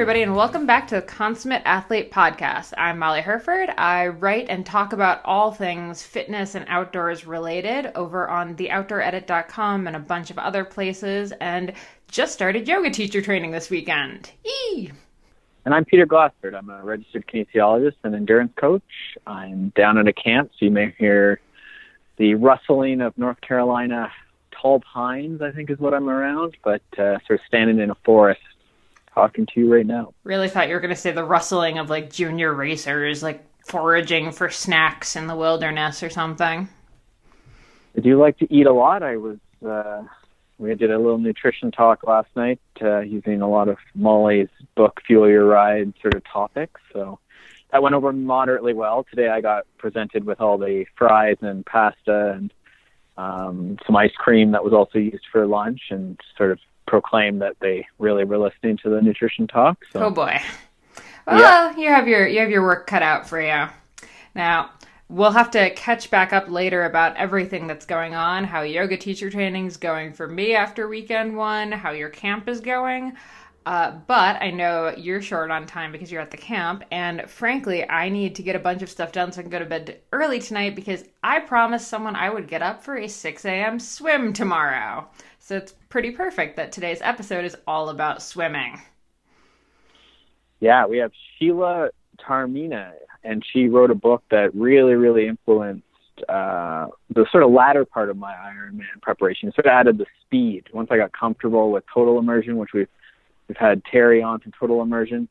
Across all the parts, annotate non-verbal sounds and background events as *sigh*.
Everybody, and welcome back to the Consummate Athlete Podcast. I'm Molly Hurford. I write and talk about all things fitness and outdoors related over on theoutdooredit.com and a bunch of other places, and just started yoga teacher training this weekend. Eee! And I'm Peter Glassford. I'm a registered kinesiologist and endurance coach. I'm down at a camp, so you may hear the rustling of North Carolina tall pines, I think is what I'm around, but uh, sort of standing in a forest talking to you right now. Really thought you were going to say the rustling of like junior racers, like foraging for snacks in the wilderness or something. I do like to eat a lot. I was, uh, we did a little nutrition talk last night uh, using a lot of Molly's book, Fuel Your Ride sort of topics. So that went over moderately well. Today I got presented with all the fries and pasta and um, some ice cream that was also used for lunch and sort of proclaim that they really were listening to the nutrition talk. So. Oh boy. Well, yeah. you have your you have your work cut out for you. Now, we'll have to catch back up later about everything that's going on, how yoga teacher training is going for me after weekend one, how your camp is going. Uh, but I know you're short on time because you're at the camp, and frankly, I need to get a bunch of stuff done so I can go to bed early tonight because I promised someone I would get up for a 6 a.m. swim tomorrow. So it's pretty perfect that today's episode is all about swimming. Yeah, we have Sheila Taormina, and she wrote a book that really, really influenced uh, the sort of latter part of my Ironman preparation. Sort of added the speed. Once I got comfortable with total immersion, which we've we've had Terry on from Total Immersion,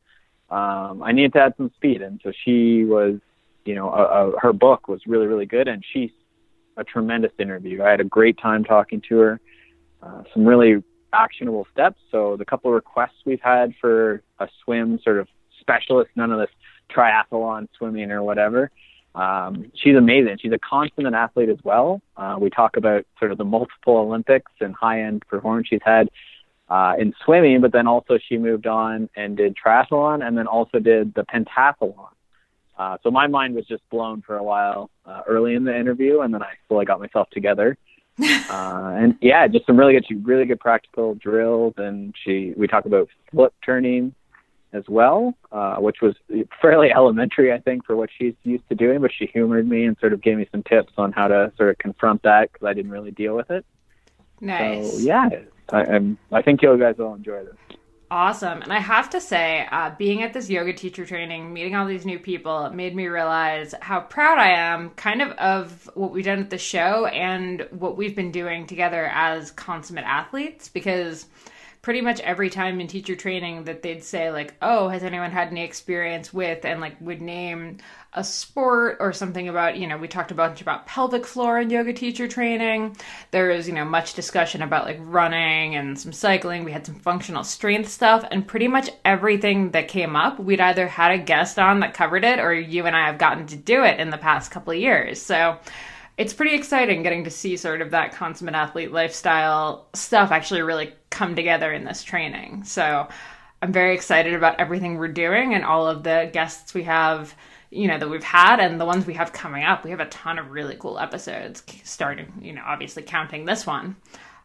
um, I needed to add some speed, and so she was, you know, a, a, her book was really, really good, and she's a tremendous interview. I had a great time talking to her. Uh, some really actionable steps. So the couple of requests we've had for a swim sort of specialist, none of this triathlon swimming or whatever. Um, she's amazing. She's a consummate athlete as well. Uh, we talk about sort of the multiple Olympics and high end performance she's had uh, in swimming, but then also she moved on and did triathlon and then also did the pentathlon. Uh, so my mind was just blown for a while uh, early in the interview, and then I slowly got myself together *laughs* uh, and yeah, just some really good, really good practical drills. And she, we talk about flip turning as well, uh, which was fairly *laughs* elementary, I think, for what she's used to doing. But she humored me and sort of gave me some tips on how to sort of confront that because I didn't really deal with it. Nice. So yeah, I, I'm, I think you guys will enjoy this. Awesome. And I have to say, uh, being at this yoga teacher training, meeting all these new people, made me realize how proud I am kind of of what we've done at the show and what we've been doing together as consummate athletes because pretty much every time in teacher training that they'd say like oh has anyone had any experience with and like would name a sport or something about you know we talked a bunch about pelvic floor and yoga teacher training. There was you know much discussion about like running and some cycling. We had some functional strength stuff and pretty much everything that came up we'd either had a guest on that covered it or you and i have gotten to do it in the past couple of years. So it's pretty exciting getting to see sort of that consummate athlete lifestyle stuff actually really come together in this training. So I'm very excited about everything we're doing and all of the guests we have, you know, that we've had and the ones we have coming up. We have a ton of really cool episodes starting, you know, obviously counting this one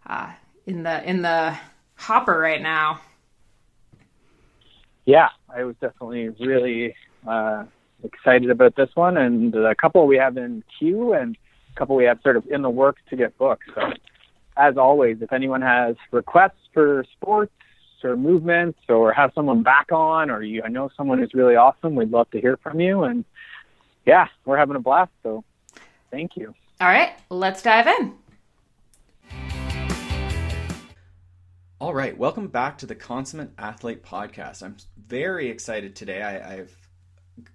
uh, in the in the hopper right now. Yeah, I was definitely really uh, excited about this one and a couple we have in queue and couple we have sort of in the works to get booked. So, as always, if anyone has requests for sports or movements or have someone back on or you I know someone who's really awesome, we'd love to hear from you. And yeah, we're having a blast. So, thank you. All right, let's dive in. All right, welcome back to the Consummate Athlete Podcast. I'm very excited today. I, have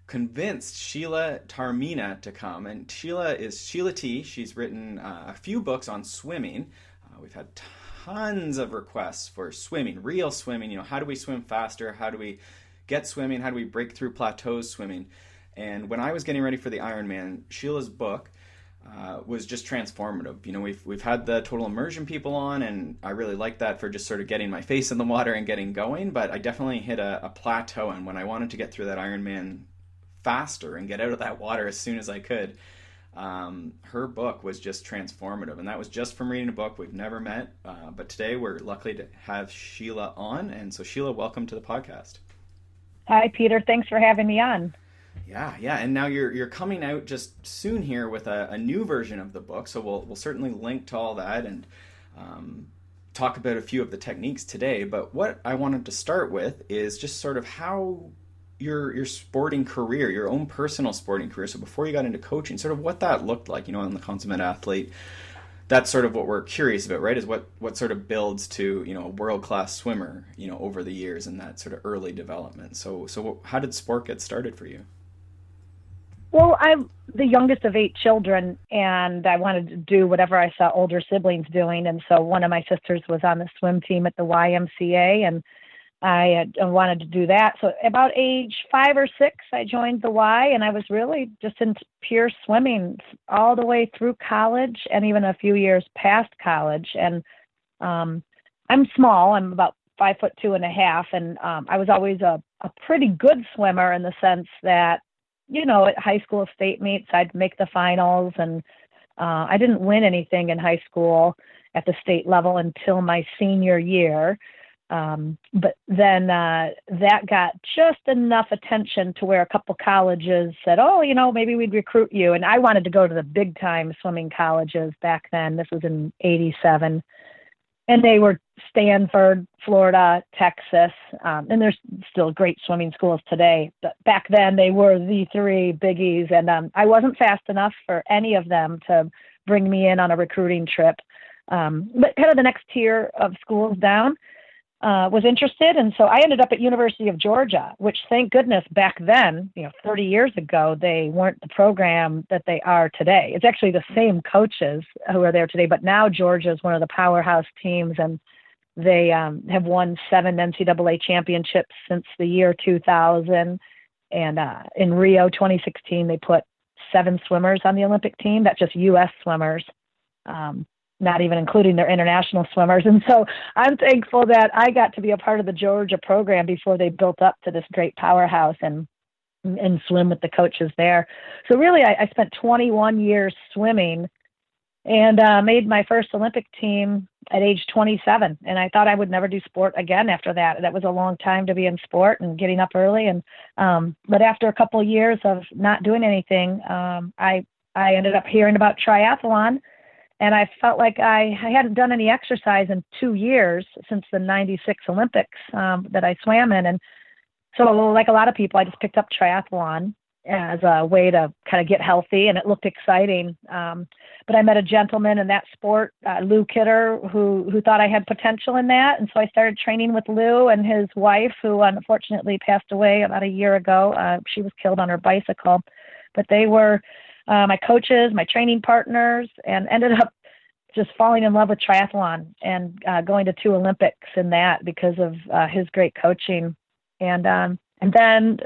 convinced Sheila Taormina to come. And Sheila is Sheila T. She's written uh, a few books on swimming. Uh, we've had tons of requests for swimming, real swimming. You know, how do we swim faster? How do we get swimming? How do we break through plateaus swimming? And when I was getting ready for the Ironman, Sheila's book uh, was just transformative. You know, we've we've had the total immersion people on, and I really like that for just sort of getting my face in the water and getting going. But I definitely hit a, a plateau, and when I wanted to get through that Ironman faster and get out of that water as soon as I could. Um, her book was just transformative, and that was just from reading a book. We've never met, uh, but today we're lucky to have Sheila on. And so, Sheila, welcome to the podcast. Hi, Peter. Thanks for having me on. Yeah, yeah, and now you're you're coming out just soon here with a, a new version of the book, so we'll we'll certainly link to all that and um, talk about a few of the techniques today. But what I wanted to start with is just sort of how your your sporting career, your own personal sporting career. So before you got into coaching, sort of what that looked like, you know, on the consummate athlete. That's sort of what we're curious about, right? Is what what sort of builds to you know a world class swimmer, you know, over the years and that sort of early development. So so how did sport get started for you? Well, I'm the youngest of eight children, and I wanted to do whatever I saw older siblings doing. And so one of my sisters was on the swim team at the YMCA, and I wanted to do that. So about age five or six, I joined the Y, and I was really just in pure swimming all the way through college, and even a few years past college. And um, I'm small; I'm about five foot two and a half, and um, I was always a, a pretty good swimmer in the sense that you know, at high school state meets, I'd make the finals, and uh, I didn't win anything in high school at the state level until my senior year. Um, but then uh, that got just enough attention to where a couple colleges said, "Oh, you know, maybe we'd recruit you." And I wanted to go to the big time swimming colleges back then. This was in '87, and they were Stanford, Florida, Texas, um, and there's still great swimming schools today. But back then, they were the three biggies, and um, I wasn't fast enough for any of them to bring me in on a recruiting trip. Um, but kind of the next tier of schools down, uh, was interested, and so I ended up at University of Georgia, which thank goodness back then, you know, 30 years ago, they weren't the program that they are today. It's actually the same coaches who are there today, but now Georgia is one of the powerhouse teams, and they um, have won seven NCAA championships since the year 2000. And uh, in Rio 2016, they put seven swimmers on the Olympic team. That's just U.S. swimmers. Um, not even including their international swimmers. And so I'm thankful that I got to be a part of the Georgia program before they built up to this great powerhouse and and swim with the coaches there. So really, I, I spent 21 years swimming and uh, made my first Olympic team at age 27. And I thought I would never do sport again after that. That was a long time to be in sport and getting up early. And um, but after a couple of years of not doing anything, um, I I ended up hearing about triathlon and I felt like I, I hadn't done any exercise in two years since the 96 Olympics um, that I swam in. And so, like a lot of people, I just picked up triathlon as a way to kind of get healthy, and it looked exciting. Um, but I met a gentleman in that sport, uh, Lou Kidder, who who thought I had potential in that, and so I started training with Lou and his wife, who unfortunately passed away about a year ago. Uh, she was killed on her bicycle, but they were uh, my coaches, my training partners, and ended up just falling in love with triathlon and uh, going to two Olympics in that because of uh, his great coaching. And um, and then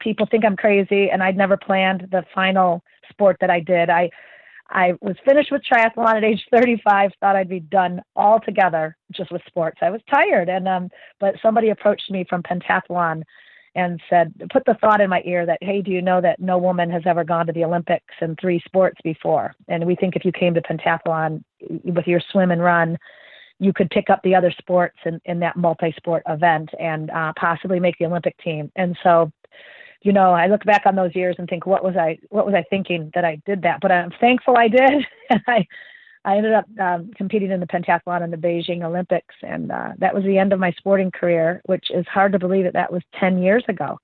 people think I'm crazy, and I'd never planned the final sport that I did. I I was finished with triathlon at age 35. Thought I'd be done altogether just with sports. I was tired, and um, but somebody approached me from pentathlon and said, put the thought in my ear that, hey, do you know that no woman has ever gone to the Olympics in three sports before? And we think if you came to pentathlon with your swim and run, you could pick up the other sports in, in that multi-sport event and uh, possibly make the Olympic team. And so, you know, I look back on those years and think, what was I, what was I thinking that I did that? But I'm thankful I did. *laughs* and I, I ended up um, competing in the pentathlon in the Beijing Olympics, and uh, that was the end of my sporting career, which is hard to believe that that was 10 years ago.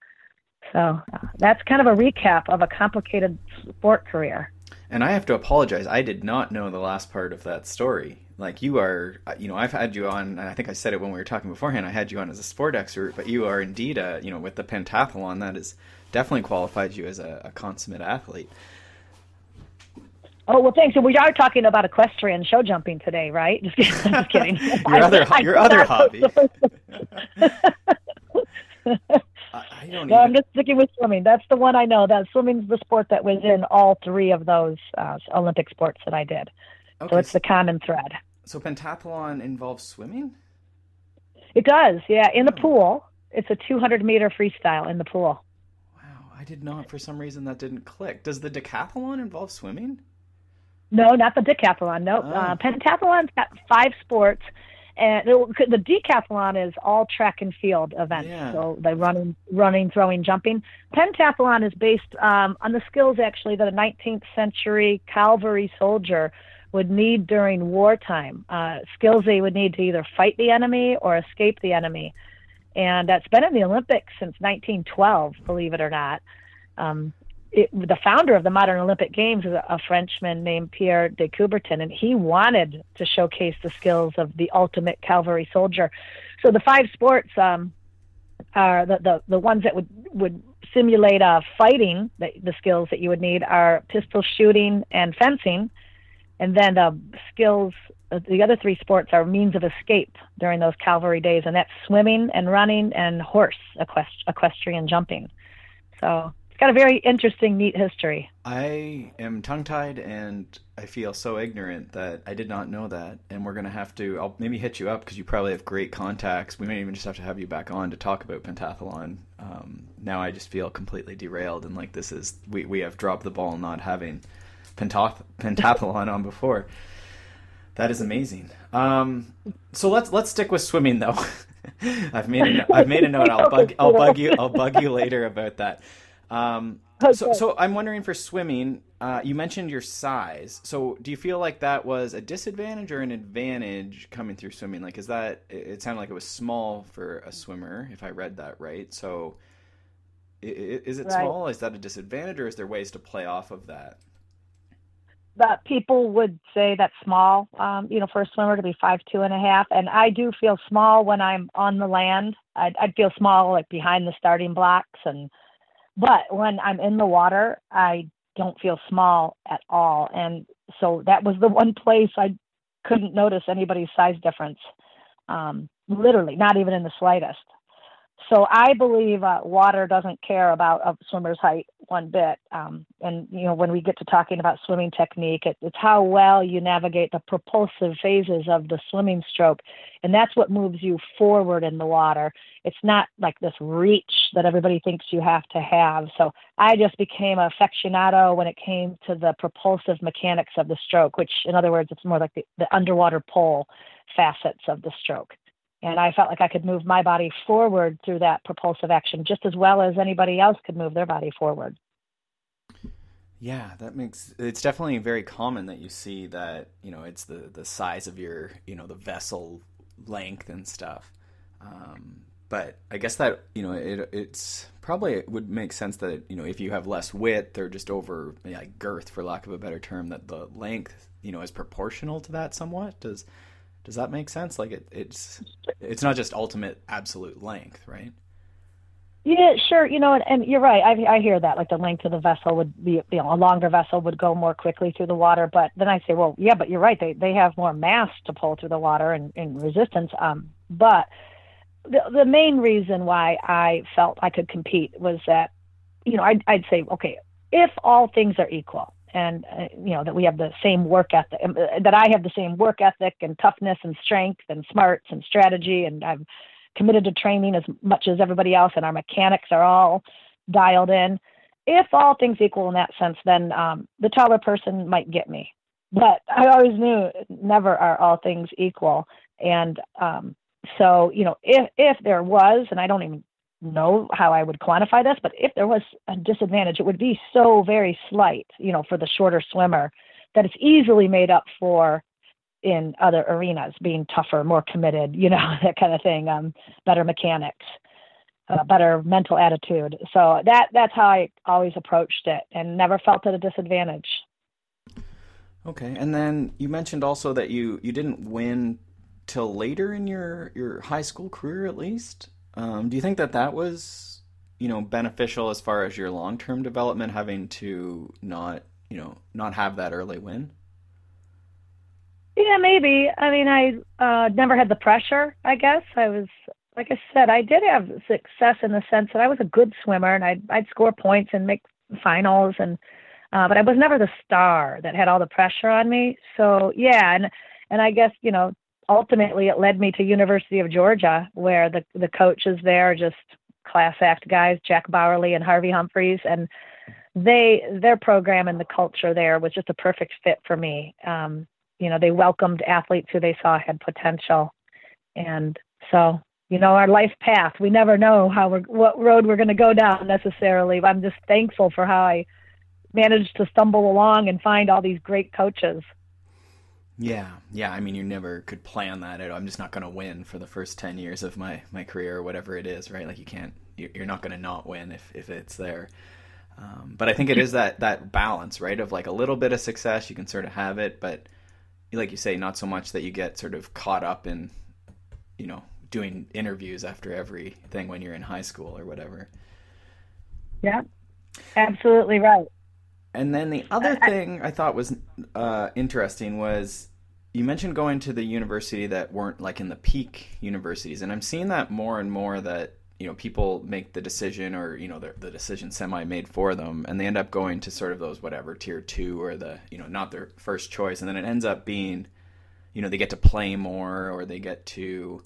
So uh, that's kind of a recap of a complicated sport career. And I have to apologize. I did not know the last part of that story. Like you are, uh, you know, I've had you on, and I think I said it when we were talking beforehand. I had you on as a sport expert, but you are indeed a, you know, with the pentathlon, that has definitely qualified you as a, a consummate athlete. Oh well, thanks. And we are talking about equestrian show jumping today, right? Just kidding. Just kidding. *laughs* your other, *laughs* I, your *laughs* I other hobby. I, don't. No, I'm just sticking with swimming. That's the one I know. That swimming's the sport that was in all three of those uh, Olympic sports that I did. Okay. So it's the common thread. So pentathlon involves swimming. It does, yeah. In the oh. pool, it's a 200 meter freestyle in the pool. Wow, I did not. For some reason, that didn't click. Does the decathlon involve swimming? No, not the decathlon. No, oh. uh, pentathlon's got five sports, and it, the decathlon is all track and field events. Yeah. So the running, running, throwing, jumping. Pentathlon is based um, on the skills actually that a 19th century cavalry soldier would need during wartime. Uh, skills they would need to either fight the enemy or escape the enemy, and that's been in the Olympics since 1912, believe it or not. Um, it, the founder of the modern Olympic Games is a, a, Frenchman named Pierre de Coubertin, and he wanted to showcase the skills of the ultimate cavalry soldier. So the five sports um, are the, the, the ones that would would simulate uh, fighting. The, the skills that you would need are pistol shooting and fencing, and then the skills. Uh, the other three sports are means of escape during those cavalry days, and that's swimming and running and horse equest- equestrian jumping. So it's got a very interesting, neat history. I am tongue tied and I feel so ignorant that I did not know that. And we're going to have to, I'll maybe hit you up because you probably have great contacts. We may even just have to have you back on to talk about pentathlon. Um, now I just feel completely derailed and like this is, we, we have dropped the ball not having pentath- pentathlon on before. That is amazing. Um, so let's let's stick with swimming though. *laughs* I've made a, I've made a note. I'll bug I'll bug you I'll bug you later about that. Um, okay. so, so I'm wondering for swimming, uh, you mentioned your size. So, do you feel like that was a disadvantage or an advantage coming through swimming? Like, is that it sounded like it was small for a swimmer, if I read that right? So, is it right. small? Is that a disadvantage, or is there ways to play off of that? But people would say that's small, um, you know, for a swimmer to be five two and a half. And I do feel small when I'm on the land. I'd, I'd feel small like behind the starting blocks and but when I'm in the water, I don't feel small at all. And so that was the one place I couldn't notice anybody's size difference. Um, literally, not even in the slightest. So I believe uh, water doesn't care about a swimmer's height one bit. Um, and you know, when we get to talking about swimming technique, it, it's how well you navigate the propulsive phases of the swimming stroke, and that's what moves you forward in the water. It's not like this reach that everybody thinks you have to have. So I just became a aficionado when it came to the propulsive mechanics of the stroke, which, in other words, it's more like the, the underwater pole facets of the stroke and I felt like I could move my body forward through that propulsive action just as well as anybody else could move their body forward. Yeah, that makes it's definitely very common that you see that you know it's the the size of your you know the vessel length and stuff. Um, but I guess that you know it it's probably it would make sense that you know if you have less width or just over like girth for lack of a better term that the length you know is proportional to that somewhat. Does does that make sense? Like it, it's it's not just ultimate absolute length, right? Yeah, sure. You know, and, and you're right. I, I hear that. Like the length of the vessel would be, you know, a longer vessel would go more quickly through the water. But then I say, well, yeah, but you're right. They they have more mass to pull through the water and, and resistance. Um, but the the main reason why I felt I could compete was that, you know, I'd I'd say, okay, if all things are equal, and uh, you know that we have the same work ethic um, uh, that i have the same work ethic and toughness and strength and smarts and strategy and i'm committed to training as much as everybody else and our mechanics are all dialed in. If all things equal in that sense then um, the taller person might get me. But i always knew never are all things equal. And um, so you know if if there was and i don't even know how I would quantify this, but if there was a disadvantage, it would be so very slight, you know, for the shorter swimmer that it's easily made up for in other arenas, being tougher, more committed, you know, *laughs* that kind of thing, um, better mechanics, uh, better mental attitude. So that that's how I always approached it and never felt at a disadvantage. Okay, and then you mentioned also that you you didn't win till later in your your high school career, at least. Um, do you think that that was, you know, beneficial as far as your long term development, having to not, you know, not have that early win? Yeah, maybe. I mean, I uh, never had the pressure. I guess I was, like I said, I did have success in the sense that I was a good swimmer and I'd I'd score points and make finals and, uh, but I was never the star that had all the pressure on me. So yeah, and and I guess you know ultimately it led me to University of Georgia, where the the coaches there just class act guys, Jack Bauerle and Harvey Humphries, and they their program and the culture there was just a perfect fit for me. Um, you know, they welcomed athletes who they saw had potential, And so, you know, our life path, we never know how we're, what road we're going to go down necessarily. I'm just thankful for how I managed to stumble along and find all these great coaches. Yeah, yeah. I mean, you never could plan that. I'm just not going to win for the first ten years of my my career or whatever it is, right? Like you can't, you're not going to not win if if it's there. Um, but I think it is that that balance, right? Of like a little bit of success, you can sort of have it, but like you say, not so much that you get sort of caught up in, you know, doing interviews after everything when you're in high school or whatever. Yeah, absolutely right. And then the other thing I thought was uh, interesting was you mentioned going to the university that weren't like in the peak universities, and I'm seeing that more and more that you know people make the decision or you know the, the decision semi made for them, and they end up going to sort of those whatever tier two or the you know not their first choice, and then it ends up being you know they get to play more or they get to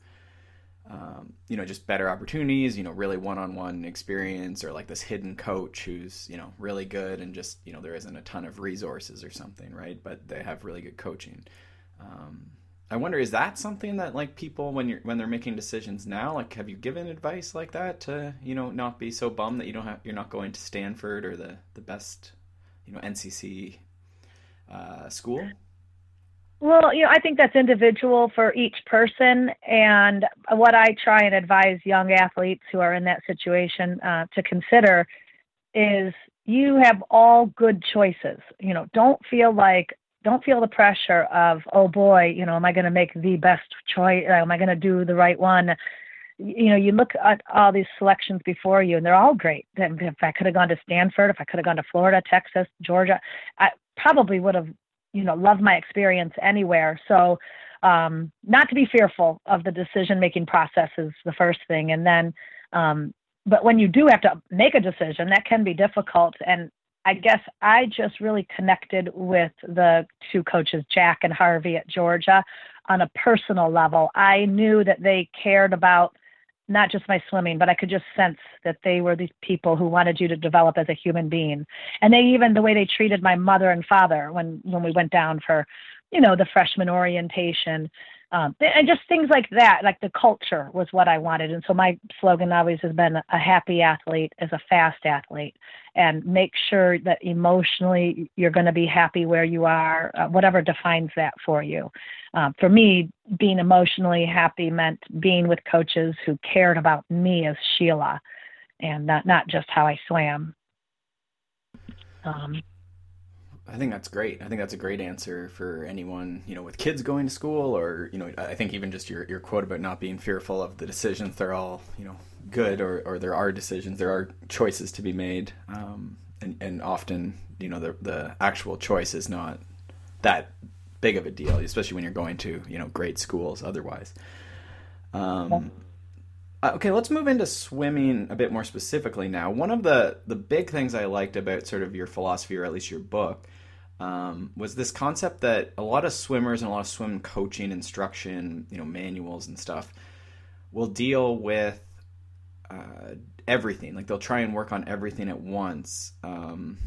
um, you know, just better opportunities, you know, really one-on-one experience or like this hidden coach who's, you know, really good and just, you know, there isn't a ton of resources or something, right? But they have really good coaching. Um, I wonder, is that something that like people, when you're, when they're making decisions now, like, have you given advice like that to, you know, not be so bummed that you don't have, you're not going to Stanford or the, the best, you know, NCC, uh, school? Well, you know, I think that's individual for each person. And what I try and advise young athletes who are in that situation uh, to consider is you have all good choices. You know, don't feel like, don't feel the pressure of, oh boy, you know, am I going to make the best choice? Am I going to do the right one? You know, you look at all these selections before you, and they're all great. If I could have gone to Stanford, if I could have gone to Florida, Texas, Georgia, I probably would have you know love my experience anywhere. So um, not to be fearful of the decision making process is the first thing. And then um, but when you do have to make a decision that can be difficult. And i guess i just really connected with the two coaches jack and harvey at georgia on a personal level. I knew that they cared about not just my swimming, but I could just sense that they were these people who wanted you to develop as a human being. And they even the way they treated my mother and father when when we went down for, you know, the freshman orientation, um, and just things like that. Like the culture was what I wanted. And so my slogan always has been a happy athlete is a fast athlete, and make sure that emotionally you're going to be happy where you are, uh, whatever defines that for you um, for me, being emotionally happy meant being with coaches who cared about me as Sheila and not, not just how I swam. Um, I think that's great. I think that's a great answer for anyone, you know, with kids going to school or, you know, I think even just your, your quote about not being fearful of the decisions, they're all, you know, good or, or there are decisions, there are choices to be made. Um, and, and often, you know, the, the actual choice is not that big of a deal, especially when you're going to you know great schools. Otherwise, um, uh, okay, let's move into swimming a bit more specifically now. One of the the big things I liked about sort of your philosophy, or at least your book, um, was this concept that a lot of swimmers and a lot of swim coaching, instruction, you know, manuals and stuff will deal with uh, everything. Like they'll try and work on everything at once. Um,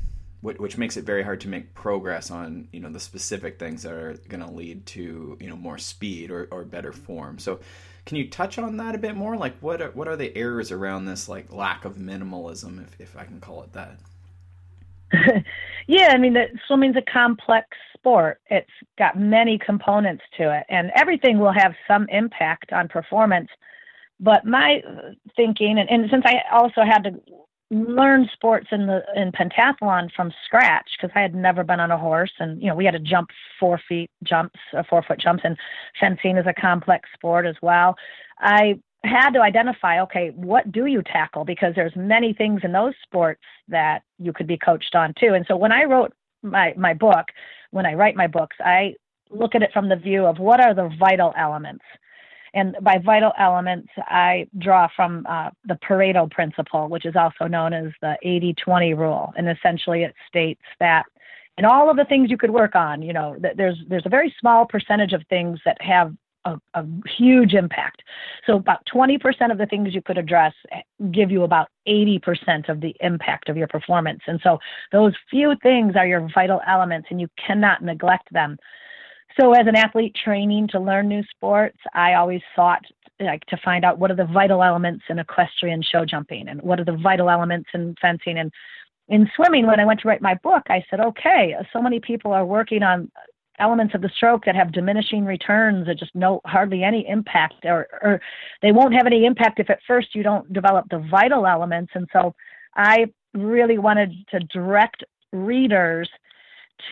which makes it very hard to make progress on you know the specific things that are going to lead to you know more speed or, or better form so can you touch on that a bit more like what are, what are the errors around this like lack of minimalism if, if i can call it that *laughs* yeah i mean the, swimming's a complex sport it's got many components to it and everything will have some impact on performance but my thinking and, and since i also had to learn sports in the in pentathlon from scratch because I had never been on a horse and you know we had to jump four feet jumps uh, four foot jumps and fencing is a complex sport as well. I had to identify okay what do you tackle? Because there's many things in those sports that you could be coached on too. And so when I wrote my my book when I write my books I look at it from the view of what are the vital elements. And by vital elements, I draw from uh, the Pareto principle, which is also known as the 80 20 rule. And essentially, it states that in all of the things you could work on, you know, there's, there's a very small percentage of things that have a, a, huge impact. So about 20% of the things you could address eh, give you about 80% of the impact of your performance. And so those few things are your vital elements and you cannot neglect them. so as an athlete training to learn new sports, I always sought like to find out what are the vital elements in equestrian show jumping and what are the vital elements in fencing and in swimming when I went to write my book, I said, okay, so many people are working on elements of the stroke that have diminishing returns or just no hardly any impact or, or they won't have any impact if at first you don't develop the vital elements and so i really wanted to direct readers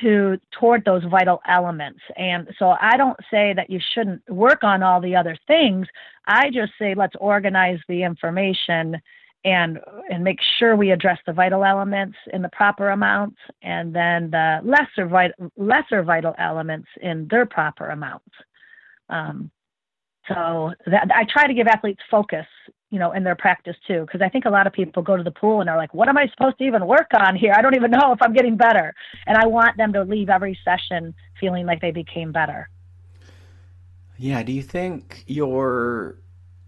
to toward those vital elements. And so I don't say that you shouldn't work on all the other things. I just say let's organize the information and and make sure we address the vital elements in the proper amounts and then the lesser vital lesser vital elements in their proper amounts. Um, so that, I try to give athletes focus, you know, in their practice too, because I think a lot of people go to the pool and they're like, "What am I supposed to even work on here? I don't even know if I'm getting better." And I want them to leave every session feeling like they became better. Yeah. Do you think your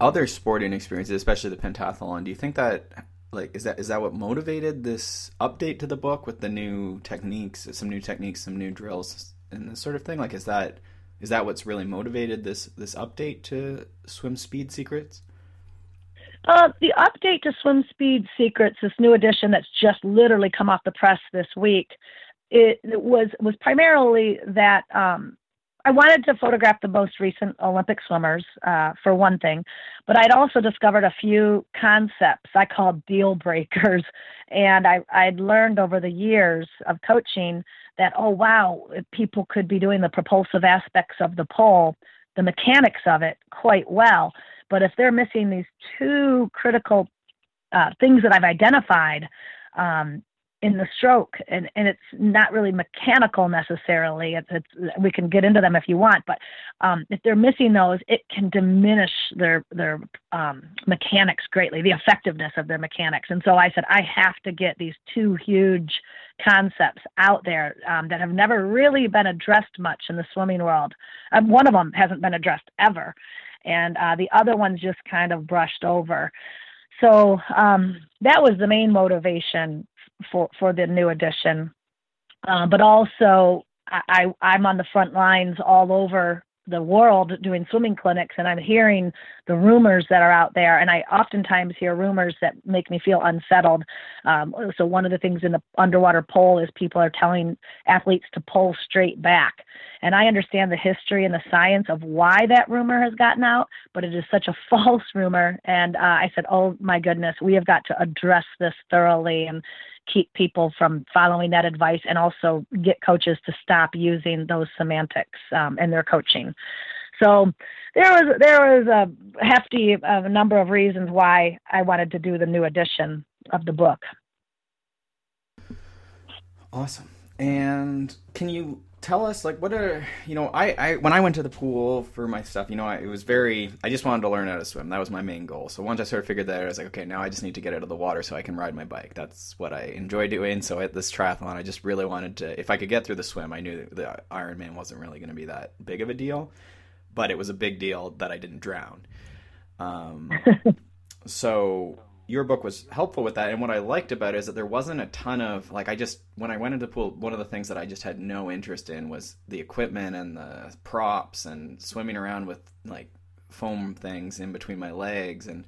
other sporting experiences, especially the pentathlon, do you think that like is that is that what motivated this update to the book with the new techniques, some new techniques, some new drills, and this sort of thing? Like, is that is that what's really motivated this this update to Swim Speed Secrets? Uh, the update to Swim Speed Secrets, this new edition that's just literally come off the press this week, it, was was primarily that um, I wanted to photograph the most recent Olympic swimmers uh, for one thing, but I'd also discovered a few concepts I called deal breakers, and I, I'd learned over the years of coaching that oh wow people could be doing the propulsive aspects of the pole the mechanics of it quite well. But if they're missing these two critical uh, things that i've identified um, in the stroke and, and it's not really mechanical necessarily it's, it's, we can get into them if you want but um, if they're missing those it can diminish their their um, mechanics greatly the effectiveness of their mechanics. And so i said i have to get these two huge concepts out there um, that have never really been addressed much in the swimming world. Um, one of them hasn't been addressed ever and uh, the other one's just kind of brushed over. So um, that was the main motivation for for the new edition. Uh, but also, I, I'm on the front lines all over the world doing swimming clinics and I'm hearing the rumors that are out there and I oftentimes hear rumors that make me feel unsettled. Um, so one of the things in the underwater pole is people are telling athletes to pull straight back. And I understand the history and the science of why that rumor has gotten out, but it is such a *laughs* false rumor. And uh, I said, oh my goodness, we have got to address this thoroughly and keep people from following that advice and also get coaches to stop using those semantics um, in their coaching. So there was there was a hefty uh, number of reasons why I wanted to do the new edition of the book. Awesome. And can you tell us like what are you know I, I when i went to the pool for my stuff you know I, it was very i just wanted to learn how to swim. That was my main goal. So once i sort of figured that out, i was like okay now i just need to get out of the water so i can ride my bike. That's what i enjoy doing. So at this triathlon i just really wanted to if i could get through the swim i knew the ironman wasn't really going to be that big of a deal but it was a big deal that i didn't drown. Um, *laughs* so your book was helpful with that. And what I liked about it is that there wasn't a ton of like I just when I went into pool, one of the things that I just had no interest in was the equipment and the props and swimming around with like foam things in between my legs and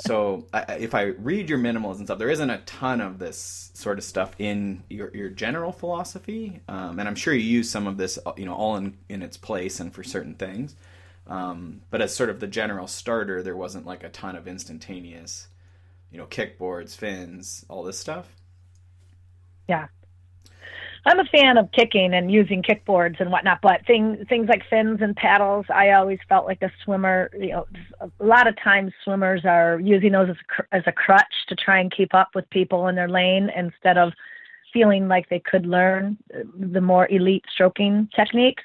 so I, if I read your minimalism stuff, there isn't a ton of this sort of stuff in your, your general philosophy, um, and I'm sure you use some of this, you know, all in in its place and for certain things. Um, but as sort of the general starter, there wasn't like a ton of instantaneous you know, kickboards, fins, all this stuff? Yeah. I'm a fan of kicking and using kickboards and whatnot, but things things like fins and paddles, I always felt like a swimmer. You know, a lot of times swimmers are using those as a, as a crutch to try and keep up with people in their lane instead of feeling like they could learn uh, the more elite stroking techniques.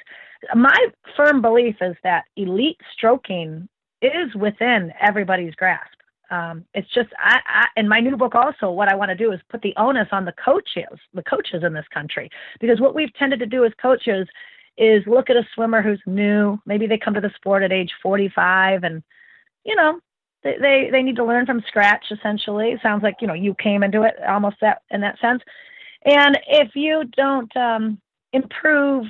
My firm belief is that elite stroking is within everybody's grasp. Um, it's just I, I in my new book also what I want to do is put the onus on the coaches, the coaches in this country, because what we've tended to do as coaches is look at a swimmer who's new, maybe they come to the sport at age 45, and you know they they, they need to learn from scratch essentially. It sounds like you know you came into it almost that in that sense, and if you don't um, improve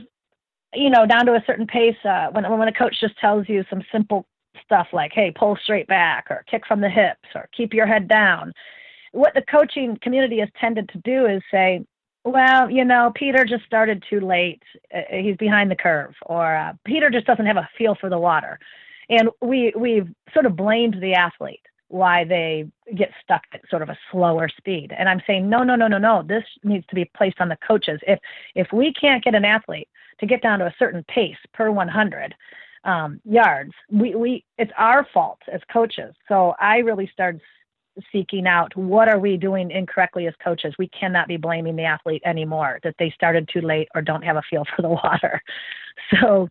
you know, down to a certain pace. Uh, when when a coach just tells you some simple stuff like, "Hey, pull straight back," or "kick from the hips," or "keep your head down," what the coaching community has tended to do is say, "Well, you know, Peter just started too late. Uh, he's behind the curve," or uh, "Peter just doesn't have a feel for the water," and we we've sort of blamed the athlete why they get stuck at sort of a slower speed. And I'm saying, no, no, no, no, no. This needs to be placed on the coaches. If if we can't get an athlete to get down to a certain pace per 100 um, yards, we we it's our fault as coaches. So I really started seeking out what are we doing incorrectly as coaches. We cannot be blaming the athlete anymore that they started too late or don't have a feel for the water. *laughs* So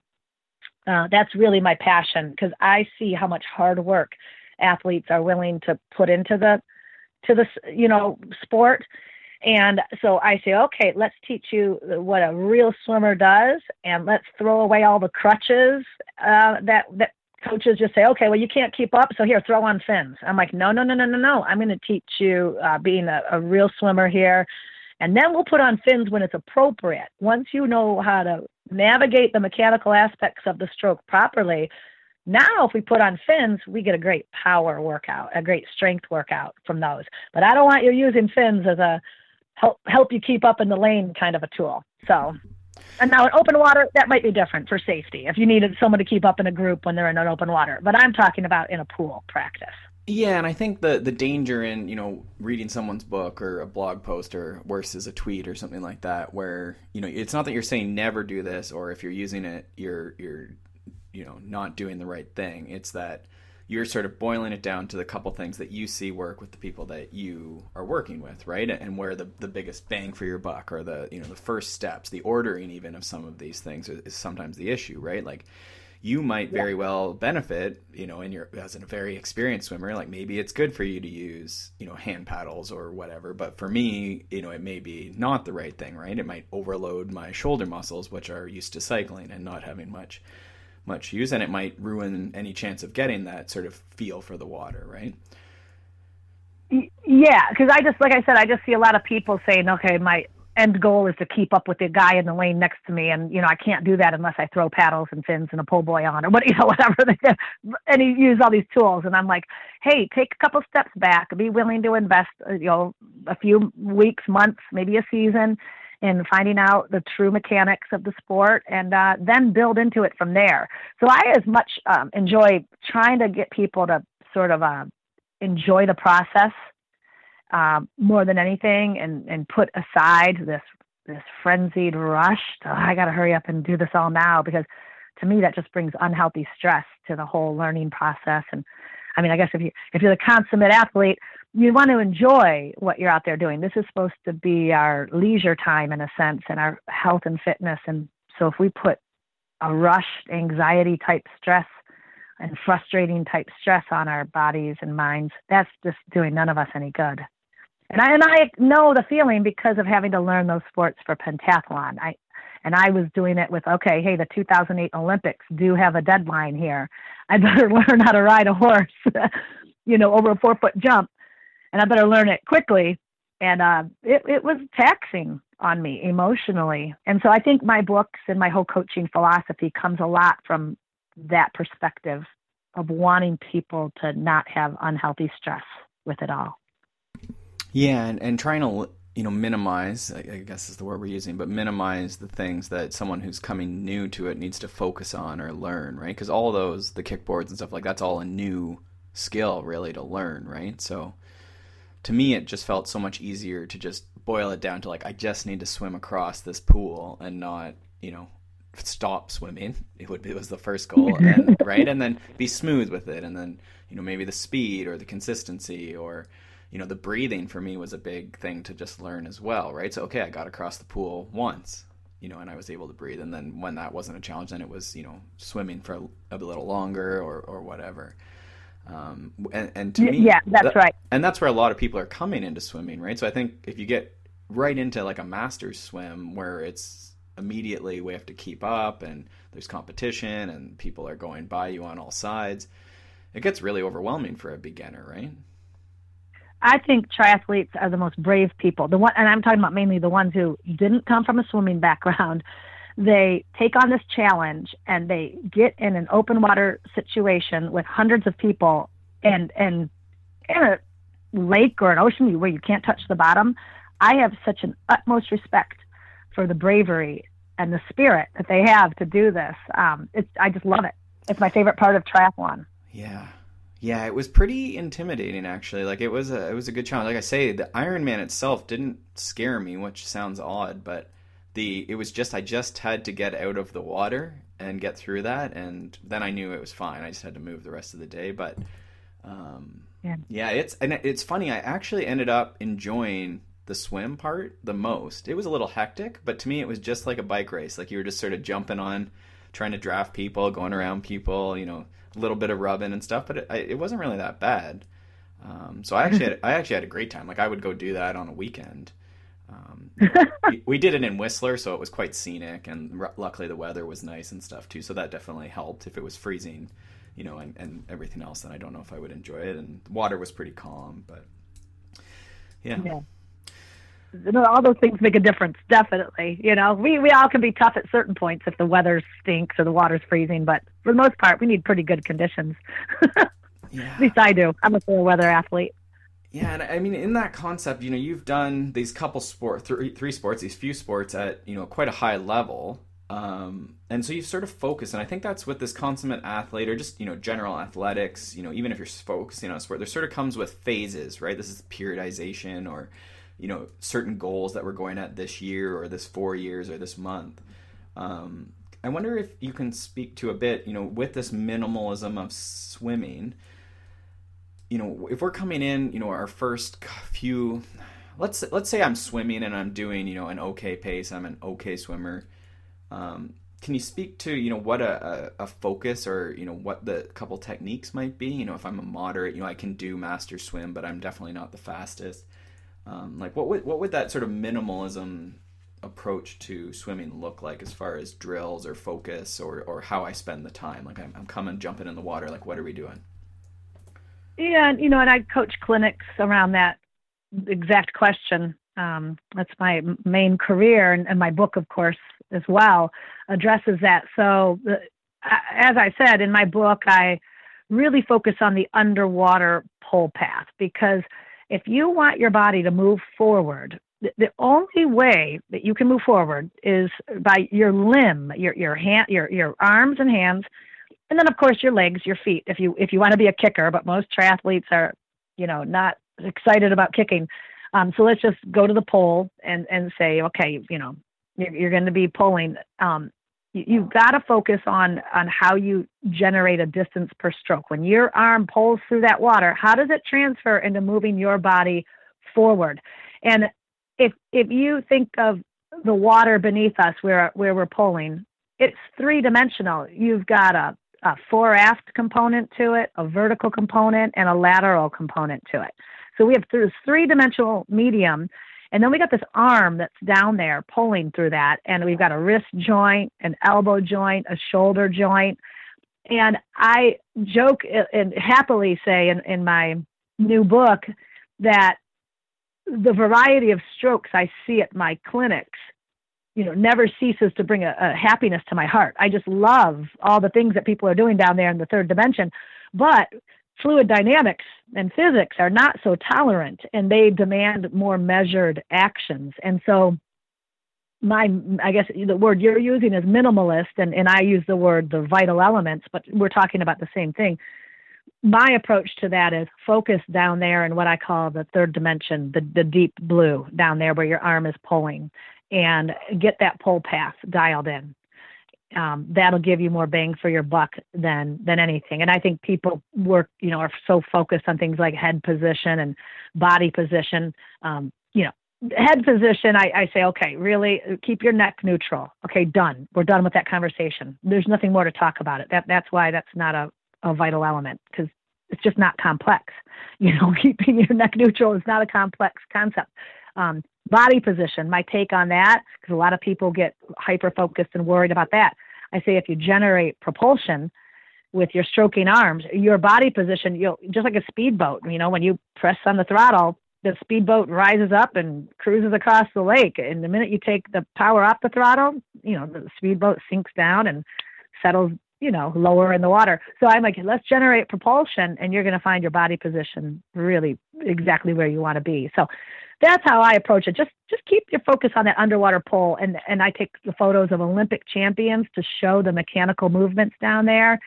uh, that's really my passion because I see how much hard work athletes are willing to put into the to the you know sport and so I say, okay, let's teach you what a real swimmer does, and let's throw away all the crutches uh, that that coaches just say, okay, well you can't keep up, so here, throw on fins. I'm like, no, no, no, no, no, no. I'm going to teach you uh, being a, a real swimmer here, and then we'll put on fins when it's appropriate. Once you know how to navigate the mechanical aspects of the stroke properly, now, if we put on fins, we get a great power workout, a great strength workout from those. But I don't want you using fins as a help help you keep up in the lane kind of a tool. So, and now in open water, that might be different for safety. If you needed someone to keep up in a group when they're in an open water, but I'm talking about in a pool practice. Yeah, and I think the the danger in you know reading someone's book or a blog post or worse is a tweet or something like that, where you know it's not that you're saying never do this, or if you're using it, you're you're you know not doing the right thing. It's that you're sort of boiling it down to the couple things that you see work with the people that you are working with, right? And where the the biggest bang for your buck or the you know the first steps, the ordering even of some of these things is, is sometimes the issue, right? Like you might very well benefit, you know, in your as a very experienced swimmer, like maybe it's good for you to use, you know, hand paddles or whatever. But for me, you know, it may be not the right thing, right? It might overload my shoulder muscles, which are used to cycling and not having much much use, and it might ruin any chance of getting that sort of feel for the water, right? Yeah, because I just, like I said, I just see a lot of people saying, okay, my end goal is to keep up with the guy in the lane next to me, and you know I can't do that unless I throw paddles and fins and a pull buoy on, or what *laughs* you know whatever. and you use all these tools, and I'm like, hey, take a couple steps back, be willing to invest, uh, you know, a few weeks, months, maybe a season, in finding out the true mechanics of the sport and uh, then build into it from there. So I as much um, enjoy trying to get people to sort of uh, enjoy the process uh, more than anything and, and put aside this this frenzied rush. To, oh, I got to hurry up and do this all now because to me that just brings unhealthy stress to the whole learning process. And I mean, I guess if you if you're the consummate athlete, you want to enjoy what you're out there doing. This is supposed to be our leisure time in a sense and our health and fitness. And so if we put a rushed anxiety type stress and frustrating type stress on our bodies and minds, that's just doing none of us any good. And I and I know the feeling because of having to learn those sports for pentathlon. I and I was doing it with okay, hey, the 2008 Olympics do have a deadline here. I *laughs* better learn how to ride a horse, *laughs* you know, over a four foot jump and I better learn it quickly. And uh, it, it was taxing on me emotionally. And so I think my books and my whole coaching philosophy comes a lot from that perspective of wanting people to not have unhealthy stress with it all. Yeah, and, and trying to you know minimize I guess is the word we're using, but minimize the things that someone who's coming new to it needs to focus on or learn, right? Because all those the kickboards and stuff like that's all a new skill really to learn, right? So to me it just felt so much easier to just boil it down to like I just need to swim across this pool and not you know stop swimming. *laughs* It would be, it was the first goal. And, *laughs* right? And then be smooth with it. And then you know maybe the speed or the consistency or you know the breathing for me was a big thing to just learn as well right? So okay I got across the pool once you know and I was able to breathe. And then when that wasn't a challenge then it was you know swimming for a, a little longer or or whatever um, and, and to me, yeah, that's that, right. And that's where a lot of people are coming into swimming, right? So I think if you get right into like a master's swim where it's immediately we have to keep up and there's competition and people are going by you on all sides, it gets really overwhelming for a beginner, right? I think triathletes are the most brave people. The one, and I'm talking about mainly the ones who didn't come from a swimming background they take on this challenge and they get in an open water situation with hundreds of people and and in a lake or an ocean where you can't touch the bottom. I have such an utmost respect for the bravery and the spirit that they have to do this. Um, it's I just love it. It's my favorite part of triathlon. Yeah. Yeah, it was pretty intimidating actually. Like it was a it was a good challenge. Like I say, the Ironman itself didn't scare me, which sounds odd, but the it was just I just had to get out of the water and get through that, and then I knew it was fine. I just had to move the rest of the day, but um, yeah, yeah, it's and it's funny. I actually ended up enjoying the swim part the most. It was a little hectic, but to me, it was just like a bike race. Like you were just sort of jumping on, trying to draft people, going around people, you know, a little bit of rubbing and stuff, but it, it wasn't really that bad. Um, so I actually had, I actually had a great time. Like I would go do that on a weekend. Um, *laughs* we, we, did it in Whistler, so it was quite scenic, and r- luckily the weather was nice and stuff too. So that definitely helped. If it was freezing, you know, and, and everything else, then I don't know if I would enjoy it. And the water was pretty calm, but yeah. yeah. You know, all those things make a difference, definitely. You know, we, we all can be tough at certain points if the weather stinks or the water's freezing, but for the most part, we need pretty good conditions. *laughs* yeah. At least I do. I'm a fair weather athlete. Yeah, and I mean, in that concept, you know, you've done these couple sport, three, three sports, these few sports at you know quite a high level, um, and so you've sort of focused. And I think that's what this consummate athlete, or just you know, general athletics, you know, even if you're focusing on a sport, there sort of comes with phases, right? This is periodization, or you know, certain goals that we're going at this year, or this four years, or this month. Um, I wonder if you can speak to a bit, you know, with this minimalism of swimming you know, if we're coming in, you know, our first few, let's let's say I'm swimming and I'm doing, you know, an okay pace. I'm an okay swimmer. Um, can you speak to, you know, what a, a, a, focus or you know what the couple techniques might be? You know, if I'm a moderate, you know, I can do master swim, but I'm definitely not the fastest. Um, like, what would what would that sort of minimalism approach to swimming look like as far as drills or focus or or how I spend the time? Like, I'm, I'm coming, jumping in the water. Like, what are we doing? Yeah, you know, and I coach clinics around that exact question. Um, that's my main career, and, and, my book, of course, as well, addresses that. So, the, as I said in my book, I really focus on the underwater pull path because if you want your body to move forward, the, the only way that you can move forward is by your limb, your your hand, your your arms and hands and then of course your legs, your feet. If you if you want to be a kicker, but most triathletes are, you know, not excited about kicking. Um, so let's just go to the pole and and say, okay, you know, you're, you're going to be pulling. Um, you, you've got to focus on on how you generate a distance per stroke. When your arm pulls through that water, how does it transfer into moving your body forward? And if if you think of the water beneath us where where we're pulling, it's three dimensional. You've got a a fore aft component to it, a vertical component, and a lateral component to it. So we have this three dimensional medium, and then we got this arm that's down there pulling through that, and we've got a wrist joint, an elbow joint, a shoulder joint. And I joke uh, and happily say in, in my new book that the variety of strokes I see at my clinics you know never ceases to bring a, a, happiness to my heart. I just love all the things that people are doing down there in the third dimension. But fluid dynamics and physics are not so tolerant and they demand more measured actions. And so my i guess the word you're using is minimalist and, and i use the word the vital elements but we're talking about the same thing. My approach to that is focus down there in what i call the third dimension the, the deep blue down there where your arm is pulling and get that pull path dialed in. Um, that'll give you more bang for your buck than than anything. And I think people work, you know, are so focused on things like head position and body position. Um, you know, head position, I, I say, okay, really keep your neck neutral. Okay, done. We're done with that conversation. There's nothing more to talk about it. That that's why that's not a, a vital element because it's just not complex. *laughs* You know, keeping your neck neutral is not a complex concept. Um, body position, my take on that, because a lot of people get hyper focused and worried about that. I say if you generate propulsion with your stroking arms, your body position, you'll just like a speedboat, you know, when you press on the throttle, the speedboat rises up and cruises across the lake. And the minute you take the power off the throttle, you know, the speedboat sinks down and settles, you know, lower in the water. So I'm like, let's generate propulsion and you're going to find your body position really exactly where you want to be. So that's how I approach it. Just just keep your focus on that underwater pull and and I take the photos of Olympic champions to show the mechanical movements down there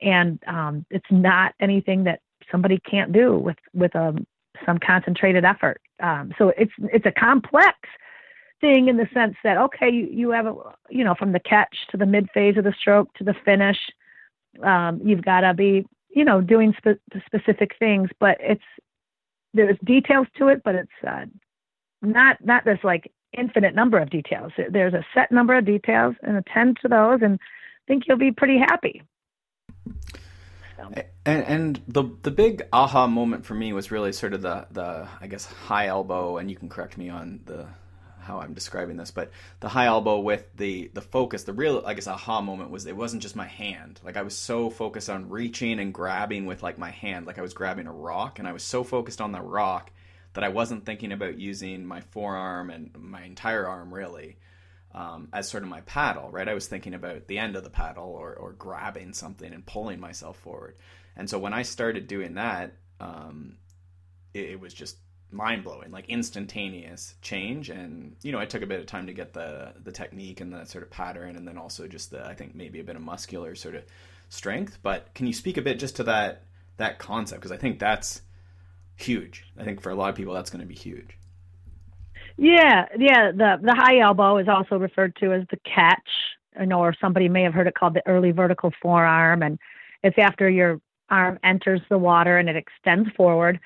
and um, it's not anything that somebody can't do with with a um, some concentrated effort. Um, so it's it's a complex thing in the sense that okay, you you have a you know from the catch to the mid phase of the stroke to the finish, um, you've got to be you know doing spe- specific things, but it's there's details to it, but it's uh, not not this like infinite number of details. There's a set number of details, and attend to those, and I think you'll be pretty happy. And, and the the big aha moment for me was really sort of the the I guess high elbow, and you can correct me on the how I'm describing this, but the high elbow with the the focus, the real I guess aha moment was it wasn't just my hand. Like I was so focused on reaching and grabbing with like my hand, like I was grabbing a rock, and I was so focused on the rock that I wasn't thinking about using my forearm and my entire arm really um, as sort of my paddle, right? I was thinking about the end of the paddle or, or grabbing something and pulling myself forward. And so when I started doing that, um, it, it was just mind blowing, like instantaneous change. And you know, I took a bit of time to get the the technique and the sort of pattern, and then also just the I think maybe a bit of muscular sort of strength. But can you speak a bit just to that that concept? Because I think that's huge. I think for a lot of people, that's going to be huge. Yeah, yeah. The the high elbow is also referred to as the catch, know, or somebody may have heard it called the early vertical forearm, and it's after your arm enters the water and it extends forward.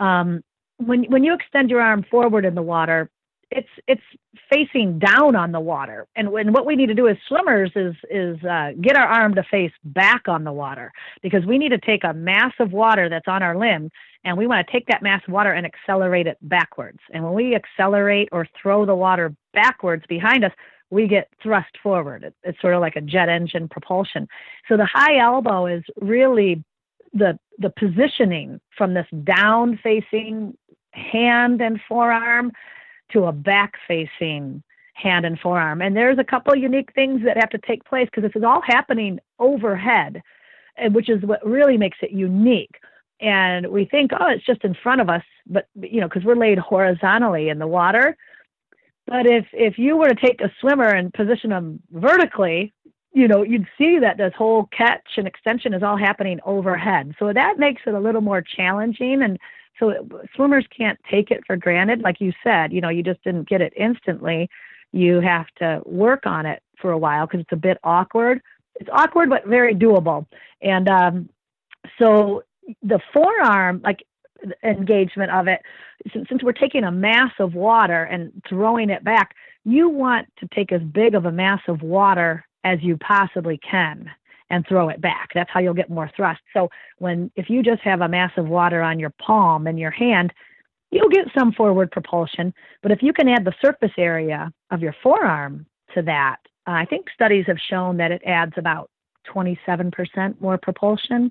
Um, when when you extend your arm forward in the water, it's it's facing down on the water. And when what we need to do as swimmers is is uh, get our arm to face back on the water because we need to take a mass of water that's on our limb and we want to take that mass of water and accelerate it backwards. And when we accelerate or throw the water backwards behind us we get thrust forward. It, it's sort of like a jet engine propulsion. So the high elbow is really the the positioning from this down facing hand and forearm to a back facing hand and forearm. And there's a couple unique things that have to take place because this is all happening overhead, which is what really makes it unique. And we think, oh, it's just in front of us, but you know, because we're laid horizontally in the water. But if if you were to take a swimmer and position them vertically, you know, you'd see that this whole catch and extension is all happening overhead. So that makes it a little more challenging and so swimmers can't take it for granted. Like you said, you know, you just didn't get it instantly. You have to work on it for a while because it's a bit awkward. It's awkward, but very doable. And um, so the forearm, like engagement of it, since, since we're taking a mass of water and throwing it back, you want to take as big of a mass of water as you possibly can and throw it back. That's how you'll get more thrust. So when if you just have a mass of water on your palm and your hand, you'll get some forward propulsion. But if you can add the surface area of your forearm to that, uh, I think studies have shown that it adds about 27% more propulsion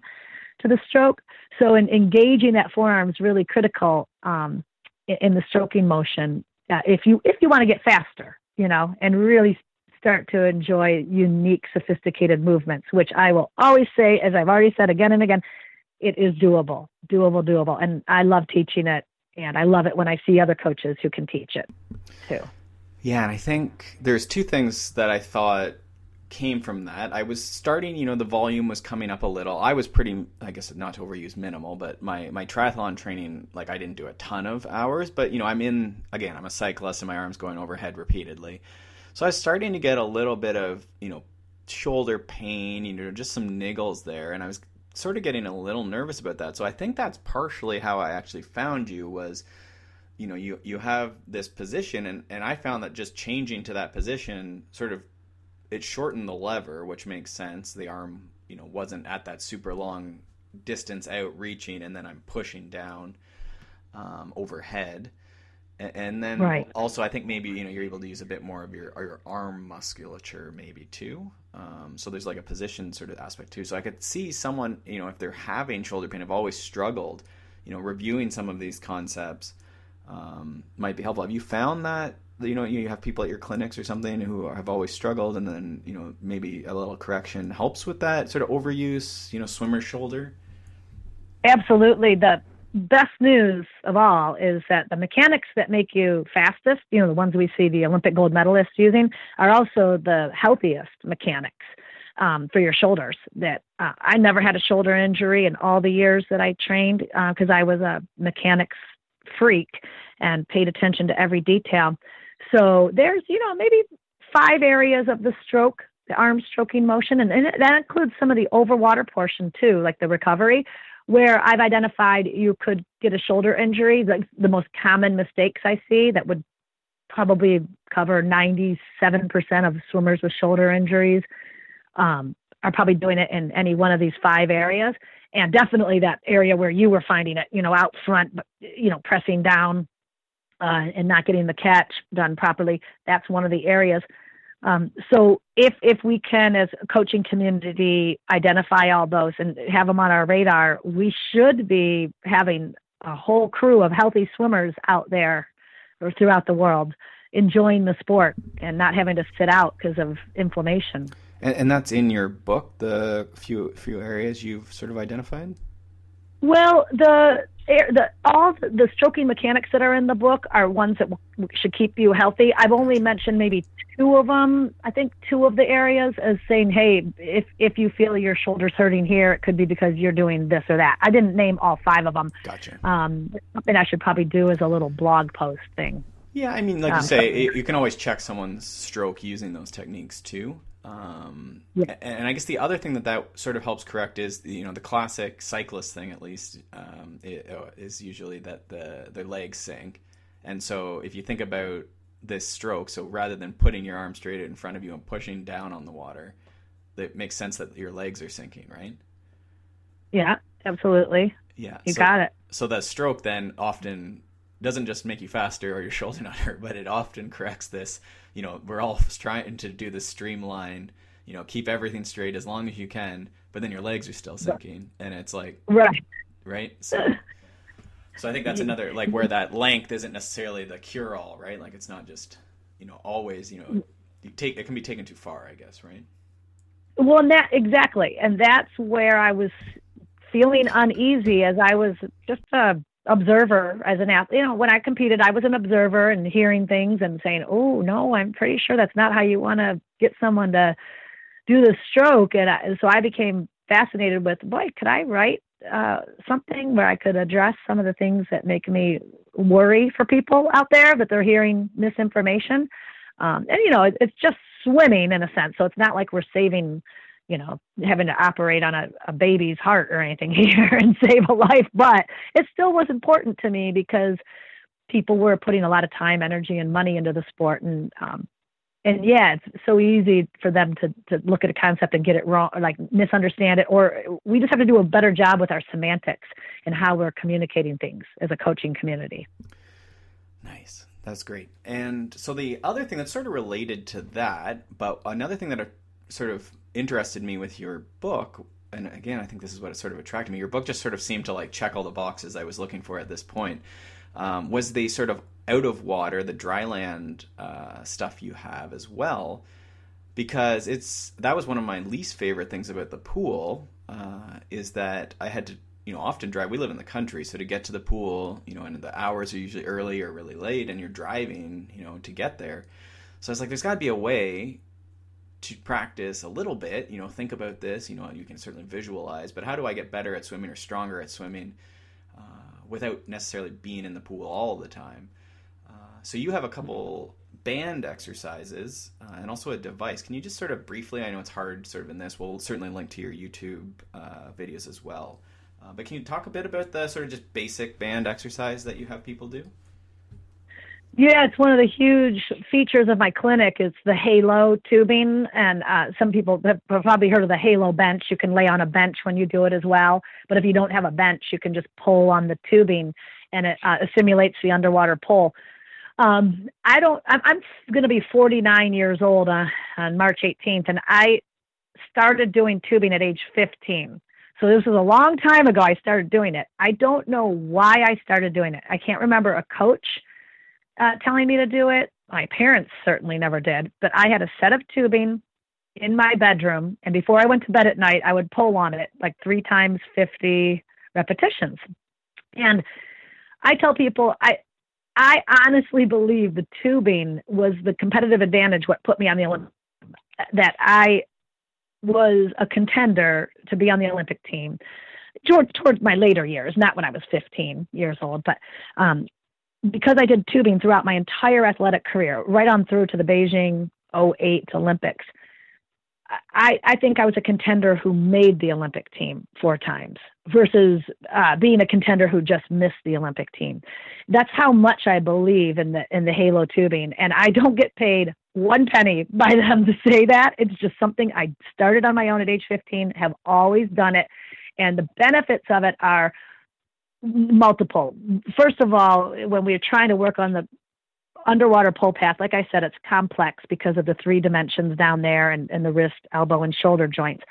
to the stroke. So in engaging that forearm is really critical um, in, in, the stroking motion. Uh, if you if you want to get faster, you know, and really start to enjoy unique, sophisticated movements, which I will always say, as I've already said again and again, it is doable, doable, doable. And I love teaching it. And I love it when I see other coaches who can teach it too. Yeah, and I think there's two things that I thought came from that. I was starting, you know, the volume was coming up a little. I was pretty, I guess, not to overuse minimal, but my my triathlon training, like I didn't do a ton of hours, but you know, I'm in again, I'm a cyclist, and my arms going overhead repeatedly. So I was starting to get a little bit of, you know, shoulder pain, you know, just some niggles there. And I was sort of getting a little nervous about that. So I think that's partially how I actually found you was, you know, you, you have this position and, and I found that just changing to that position sort of it shortened the lever, which makes sense. The arm, you know, wasn't at that super long distance out reaching and then I'm pushing down um, overhead and then right. also I think maybe you know you're able to use a bit more of your your arm musculature maybe too. Um, so there's like a position sort of aspect too. So I could see someone you know if they're having shoulder pain, have always struggled, you know, reviewing some of these concepts um, might be helpful. Have you found that you know you have people at your clinics or something who have always struggled, and then you know maybe a little correction helps with that sort of overuse, you know, swimmer's shoulder? Absolutely. The best news of all is that the mechanics that make you fastest, you know, the ones we see the Olympic gold medalists using, are also the healthiest mechanics um, for your shoulders. That uh, I never had a shoulder injury in all the years that I trained because uh, I was a mechanics freak and paid attention to every detail. So there's, you know, maybe five areas of the stroke, the arm stroking motion, and, and that includes some of the overwater portion too, like the recovery, where I've identified you could get a shoulder injury. Like the most common mistakes I see that would probably cover 97% of swimmers with shoulder injuries um, are probably doing it in any one of these five areas. And definitely that area where you were finding it, you know, out front, but, you know, pressing down uh, and not getting the catch done properly. That's one of the areas. Um, so if if we can, as a coaching community, identify all those and have them on our radar, we should be having a whole crew of healthy swimmers out there or throughout the world enjoying the sport and not having to sit out because of inflammation. And, and that's in your book, the few few areas you've sort of identified. Well, the the all the stroking mechanics that are in the book are ones that should keep you healthy. I've only mentioned maybe two of them. I think two of the areas as saying, "Hey, if if you feel your shoulders hurting here, it could be because you're doing this or that." I didn't name all five of them. Gotcha. Um, something I should probably do is a little blog post thing. Yeah, I mean, like um, you say, you can always check someone's stroke using those techniques too. Um, yeah. And I guess the other thing that that sort of helps correct is you know the classic cyclist thing at least um, it, uh, is usually that the the legs sink, and so if you think about this stroke, so rather than putting your arm straight in front of you and pushing down on the water, it makes sense that your legs are sinking, right? Yeah, absolutely. Yeah, you so, got it. So the stroke then often doesn't just make you faster or your *laughs* shoulder not hurt, but it often corrects this. You know, we're all trying to do this streamline. You know, keep everything straight as long as you can, but then your legs are still sinking, and it's like right, right. *laughs* So, so I think that's another like where that length isn't necessarily the cure all, right? Like it's not just you know always you know you take it can be taken too far, I guess, right? Well, and that exactly, and that's where I was feeling uneasy as I was just a observer as an athlete. You know, when I competed, I was an observer and hearing things and saying, "Oh no, I'm pretty sure that's not how you want to get someone to do the stroke." And, I, so I became fascinated with, boy, could I write uh, something where I could address some of the things that make me worry for people out there that they're hearing misinformation. Um, and you know, it, it's just swimming in a sense, so it's not like we're saving you know, having to operate on a, a baby's heart or anything *laughs* here and save a life, but it still was important to me because people were putting a lot of time, energy, and money into the sport, and um, and yeah, it's so easy for them to to look at a concept and get it wrong, or like misunderstand it, or we just have to do a better job with our semantics and how we're communicating things as a coaching community. Nice. That's great. And so the other thing that's sort of related to that, but another thing that sort of interested me with your book and again, I think this is what sort of attracted me. Your book just sort of seemed to like check all the boxes I was looking for at this point. Um, was the sort of out of water, the dry land uh, stuff you have as well, because it's that was one of my least favorite things about the pool uh, is that I had to you know often drive. We live in the country, so to get to the pool, you know, and the hours are usually early or really late, and you're driving, you know, to get there. So I was like, there's got to be a way to practice a little bit, you know, think about this, you know, you can certainly visualize, but how do I get better at swimming or stronger at swimming uh, without necessarily being in the pool all the time? Uh, so you have a couple band exercises uh, and also a device. Can you just sort of briefly, I know it's hard sort of in this, we'll certainly link to your YouTube uh, videos as well. Uh, but can you talk a bit about the sort of just basic band exercise that you have people do? Yeah, it's one of the huge features of my clinic is the halo tubing, and uh, some people have probably heard of the halo bench. You can lay on a bench when you do it as well, but if you don't have a bench, you can just pull on the tubing, and it uh, simulates the underwater pull. Um, I don't. I'm, I'm going to be 49 years old uh, on March 18th, and I started doing tubing at age 15. So this was a long time ago I started doing it. I don't know why I started doing it. I can't remember a coach uh, telling me to do it. My parents certainly never did, but I had a set of tubing in my bedroom, and before I went to bed at night, I would pull on it like three times 50 repetitions. And I tell people, I, I honestly believe the tubing was the competitive advantage what put me on the Olympic that I was a contender to be on the Olympic team towards towards my later years, not when I was 15 years old, but um, because I did tubing throughout my entire athletic career, right on through to the Beijing 08 Olympics. I, I think I was a contender who made the Olympic team four times versus uh, being a contender who just missed the Olympic team. That's how much I believe in the in the halo tubing, and I don't get paid one penny by them to say that. It's just something I started on my own at age 15, have always done it, and the benefits of it are multiple. First of all, when we're trying to work on the underwater pull path, like I said, it's complex because of the three dimensions down there and, and the wrist, elbow, and shoulder joints.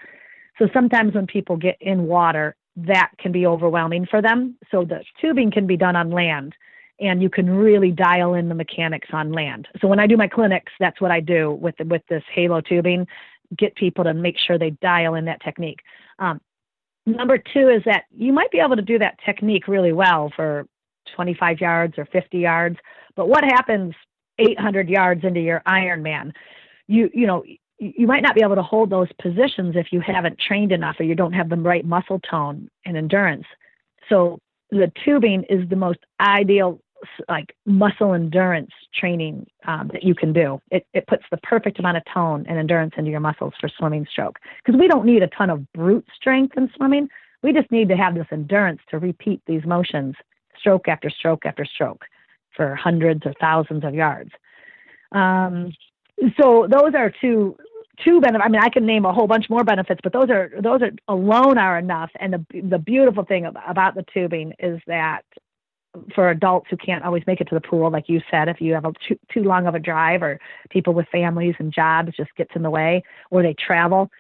So sometimes when people get in water, that can be overwhelming for them. So the tubing can be done on land and you can really dial in the mechanics on land. So when I do my clinics, that's what I do with with this halo tubing, get people to make sure they dial in that technique. Um, number two is that you might be able to do that technique really well for 25 yards or 50 yards, but what happens 800 yards into your Ironman? You you know you might not be able to hold those positions if you haven't trained enough or you don't have the right muscle tone and endurance. So the tubing is the most ideal like muscle endurance training um, that you can do. It, it puts the perfect amount of tone and endurance into your muscles for swimming stroke because we don't need a ton of brute strength in swimming. We just need to have this endurance to repeat these motions stroke after stroke after stroke for hundreds or thousands of yards. Um, so those are two two benefits. I mean, I can name a whole bunch more benefits, but those are those are alone are enough. And the the beautiful thing about the tubing is that for adults who can't always make it to the pool, like you said, if you have a too, too long of a drive or people with families and jobs just gets in the way, or they travel,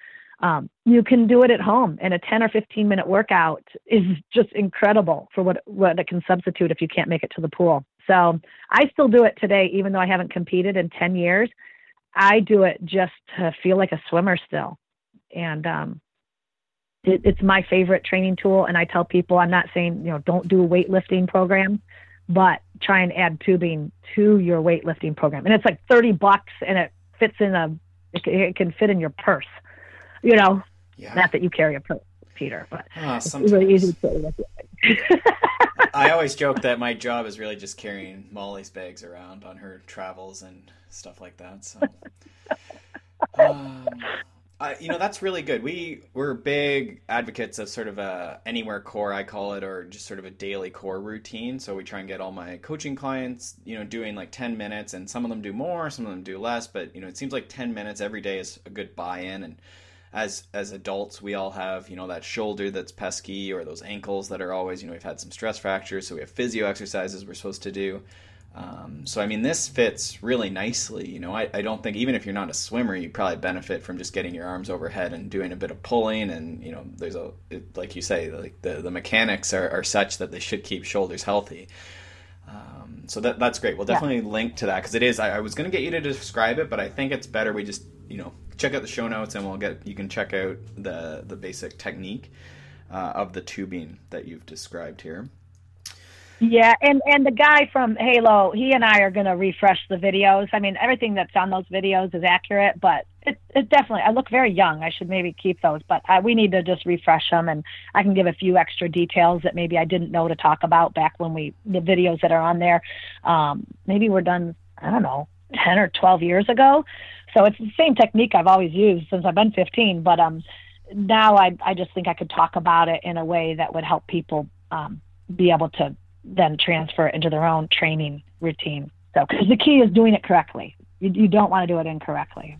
um, you can do it at home. And a 10 or 15 minute workout is just incredible for what what it can substitute if you can't make it to the pool. So I still do it today, even though I haven't competed in 10 years. I do it just to feel like a swimmer still. And um, it, it's my favorite training tool. And I tell people, I'm not saying, you know, don't do a weightlifting program, but try and add tubing to your weightlifting program. And it's like 30 bucks and it fits in a, it, it can fit in your purse, you know, yeah. not that you carry a purse, Peter, but oh, it's really easy to I *laughs* always joke that my job is really just carrying Molly's bags around on her travels and stuff like that. So, *laughs* um, I, you know, that's really good. We we're big advocates of sort of a anywhere core, I call it, or just sort of a daily core routine. So we try and get all my coaching clients, you know, doing like ten minutes, and some of them do more, some of them do less. But you know, it seems like ten minutes every day is a good buy-in and as as adults we all have you know that shoulder that's pesky or those ankles that are always you know we've had some stress fractures so we have physio exercises we're supposed to do um, so I mean this fits really nicely you know I, I don't think even if you're not a swimmer you probably benefit from just getting your arms overhead and doing a bit of pulling and you know there's a it, like you say like the, the mechanics are, are such that they should keep shoulders healthy um, so that that's great. We'll definitely yeah. link to that because it is. I, I was going to get you to describe it, but I think it's better we just you know check out the show notes and we'll get you can check out the the basic technique uh, of the tubing that you've described here. Yeah, and and the guy from Halo, he and I are going to refresh the videos. I mean, everything that's on those videos is accurate, but it it definitely I look very young. I should maybe keep those, but I, we need to just refresh them, and I can give a few extra details that maybe I didn't know to talk about back when we the videos that are on there. Um, maybe we're done. I don't know, ten or twelve years ago. So it's the same technique I've always used since I've been 15, but um, now I I just think I could talk about it in a way that would help people um, be able to then transfer it into their own training routine. So, because the key is doing it correctly. You, you don't want to do it incorrectly.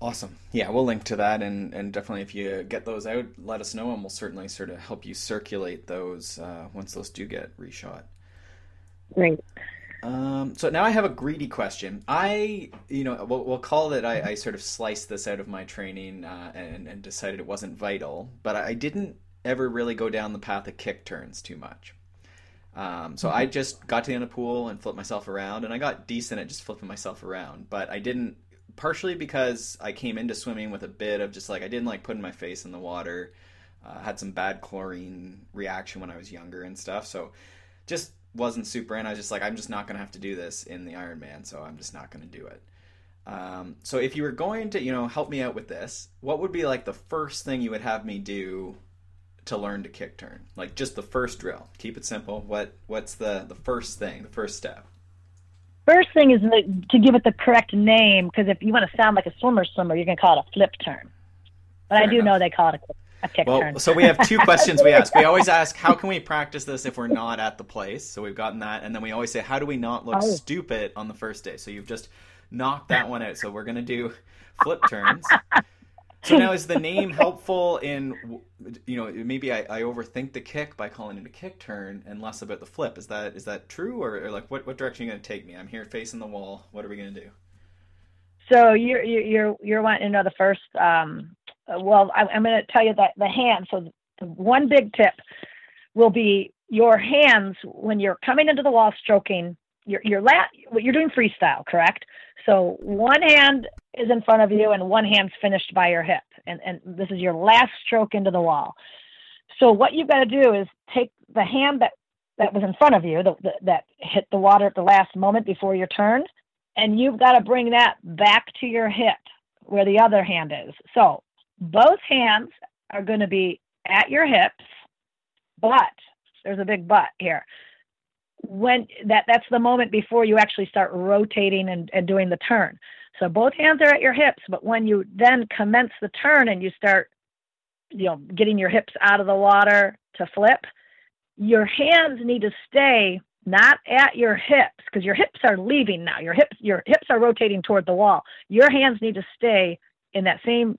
Awesome. Yeah, we'll link to that, and, and definitely if you get those out, let us know, and we'll certainly sort of help you circulate those uh, once those do get reshot. Great. Um, so now I have a greedy question. I, you know, we'll, we'll call it. I, I, sort of sliced this out of my training uh, and, and, decided it wasn't vital, but I didn't ever really go down the path of kick turns too much. Um, so. I just got to the end of the pool and flipped myself around, and I got decent at just flipping myself around. But I didn't, partially because I came into swimming with a bit of just like I didn't like putting my face in the water. Uh, had some bad chlorine reaction when I was younger and stuff, so just wasn't super in. I was just like, I'm just not to have to do this in the Ironman, so I'm just not to do it. Um, so if you were going to, you know, help me out with this, what would be like the first thing you would have me do to learn to kick turn? Like just the first drill. Keep it simple. What what's the the first thing, the first step? First thing is to give it the correct name because if you want to sound like a swimmer swimmer, you're going to call it a flip turn. But Fair I do enough. know they call it a, a kick well, turn. so we have two questions we *laughs* ask. We always ask, how can we practice this if we're not at the place? So we've gotten that, and then we always say, how do we not look oh. stupid on the first day? So you've just knocked that one out. So we're going to do flip turns. *laughs* So now *laughs* is the name helpful in you know maybe I, I, overthink the kick by calling it a kick turn and less about the flip. Is that is that true or, or like what what direction are you going to take me? I'm here facing the wall. What are we going to do? So you're you're you're wanting to know the first. Um, well, I, I'm going to tell you that the hand. So the one big tip will be your hands when you're coming into the wall stroking. Your your lat. What you're doing freestyle, correct? So one hand is in front of you and one hand's finished by your hip. And, and this is your last stroke into the wall. So what you've got to do is take the hand that, that was in front of you, the, the, that hit the water at the last moment before your turn, and you've got to bring that back to your hip where the other hand is. So both hands are going to be at your hips, but there's a big but here when that that's the moment before you actually start rotating and, and doing the turn. So both hands are at your hips, but when you then commence the turn and you start, you know, getting your hips out of the water to flip, your hands need to stay not at your hips because your hips are leaving now. Your hips your hips are rotating toward the wall. Your hands need to stay in that same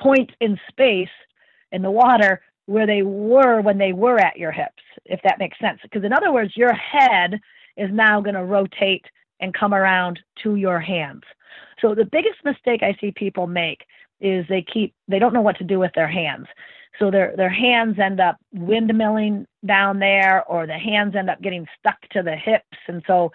point in space in the water where they were when they were at your hips, if that makes sense. Because, in other words, your head is now going to rotate and come around to your hands. So, the biggest mistake I see people make is they keep, they don't know what to do with their hands. So, their, their hands end up windmilling down there, or the hands end up getting stuck to the hips. And so,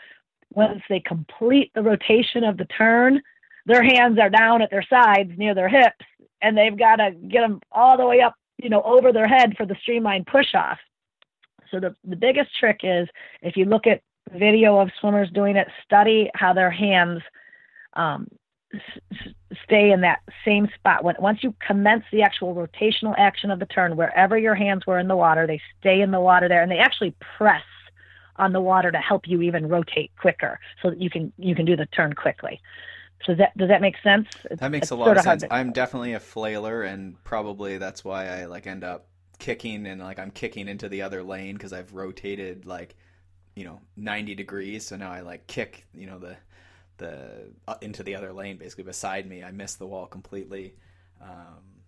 once they complete the rotation of the turn, their hands are down at their sides near their hips, and they've got to get them all the way up you know, over their head for the streamline push off. So the, the biggest trick is if you look at video of swimmers doing it, study how their hands um, s- stay in that same spot. When, once you commence the actual rotational action of the turn, wherever your hands were in the water, they stay in the water there and they actually press on the water to help you even rotate quicker so that you can you can do the turn quickly. Does that does that make sense? That makes it's a lot of sense. I'm definitely a flailer, and probably that's why I like end up kicking and like I'm kicking into the other lane because I've rotated like you know 90 degrees. So now I like kick you know the the uh, into the other lane basically beside me. I miss the wall completely. Um,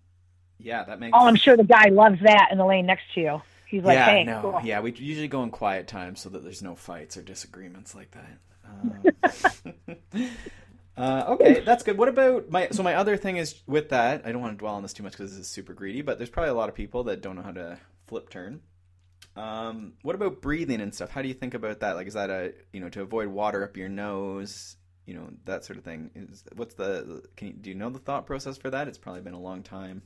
yeah, that makes. Oh, I'm sure the guy loves that in the lane next to you. He's like, yeah, hey, no, cool. yeah. We usually go in quiet time so that there's no fights or disagreements like that. Um, *laughs* *laughs* Uh, okay, that's good. What about my? So my other thing is with that. I don't want to dwell on this too much because this is super greedy. But there's probably a lot of people that don't know how to flip turn. Um, what about breathing and stuff? How do you think about that? Like, is that a you know to avoid water up your nose? You know that sort of thing. Is what's the? Can you do you know the thought process for that? It's probably been a long time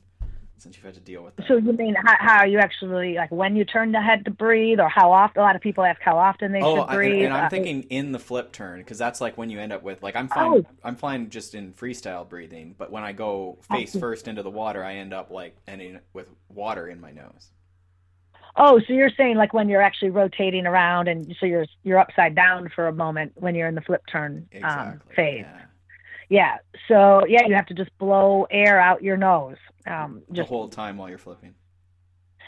since you've had to deal with that. So you mean how, how you actually like when you turn the head to breathe, or how often? A lot of people ask how often they oh, should breathe. and, and I'm uh, thinking in the flip turn because that's like when you end up with like I'm fine. Oh. I'm fine just in freestyle breathing, but when I go face first into the water, I end up like ending with water in my nose. Oh, so you're saying like when you're actually rotating around, and so you're you're upside down for a moment when you're in the flip turn um, exactly, um, phase. Yeah. Yeah. So yeah, you have to just blow air out your nose um, just, the whole time while you're flipping.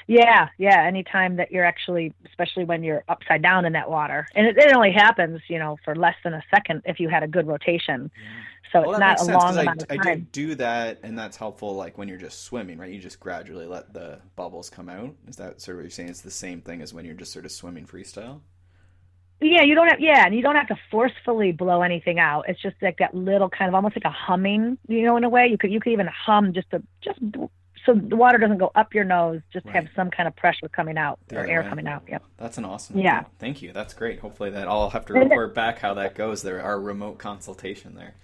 Yeah, yeah. Anytime that you're actually, especially when you're upside down in that water, and it, it only happens, you know, for less than a second if you had a good rotation. Yeah. So well, it's not a sense, long amount I, of time. I do do that, and that's helpful. Like when you're just swimming, right? You just gradually let the bubbles come out. Is that sort of what you're saying? It's the same thing as when you're just sort of swimming freestyle. Yeah, you don't have yeah, and you don't have to forcefully blow anything out. It's just like that little kind of almost like a humming, you know, in a way. You could you could even hum just to just so the water doesn't go up your nose, just right. have some kind of pressure coming out the or air coming out. Yep. That's an awesome. Yeah. Thank you. That's great. Hopefully that I'll have to report back how that goes. There, our remote consultation there.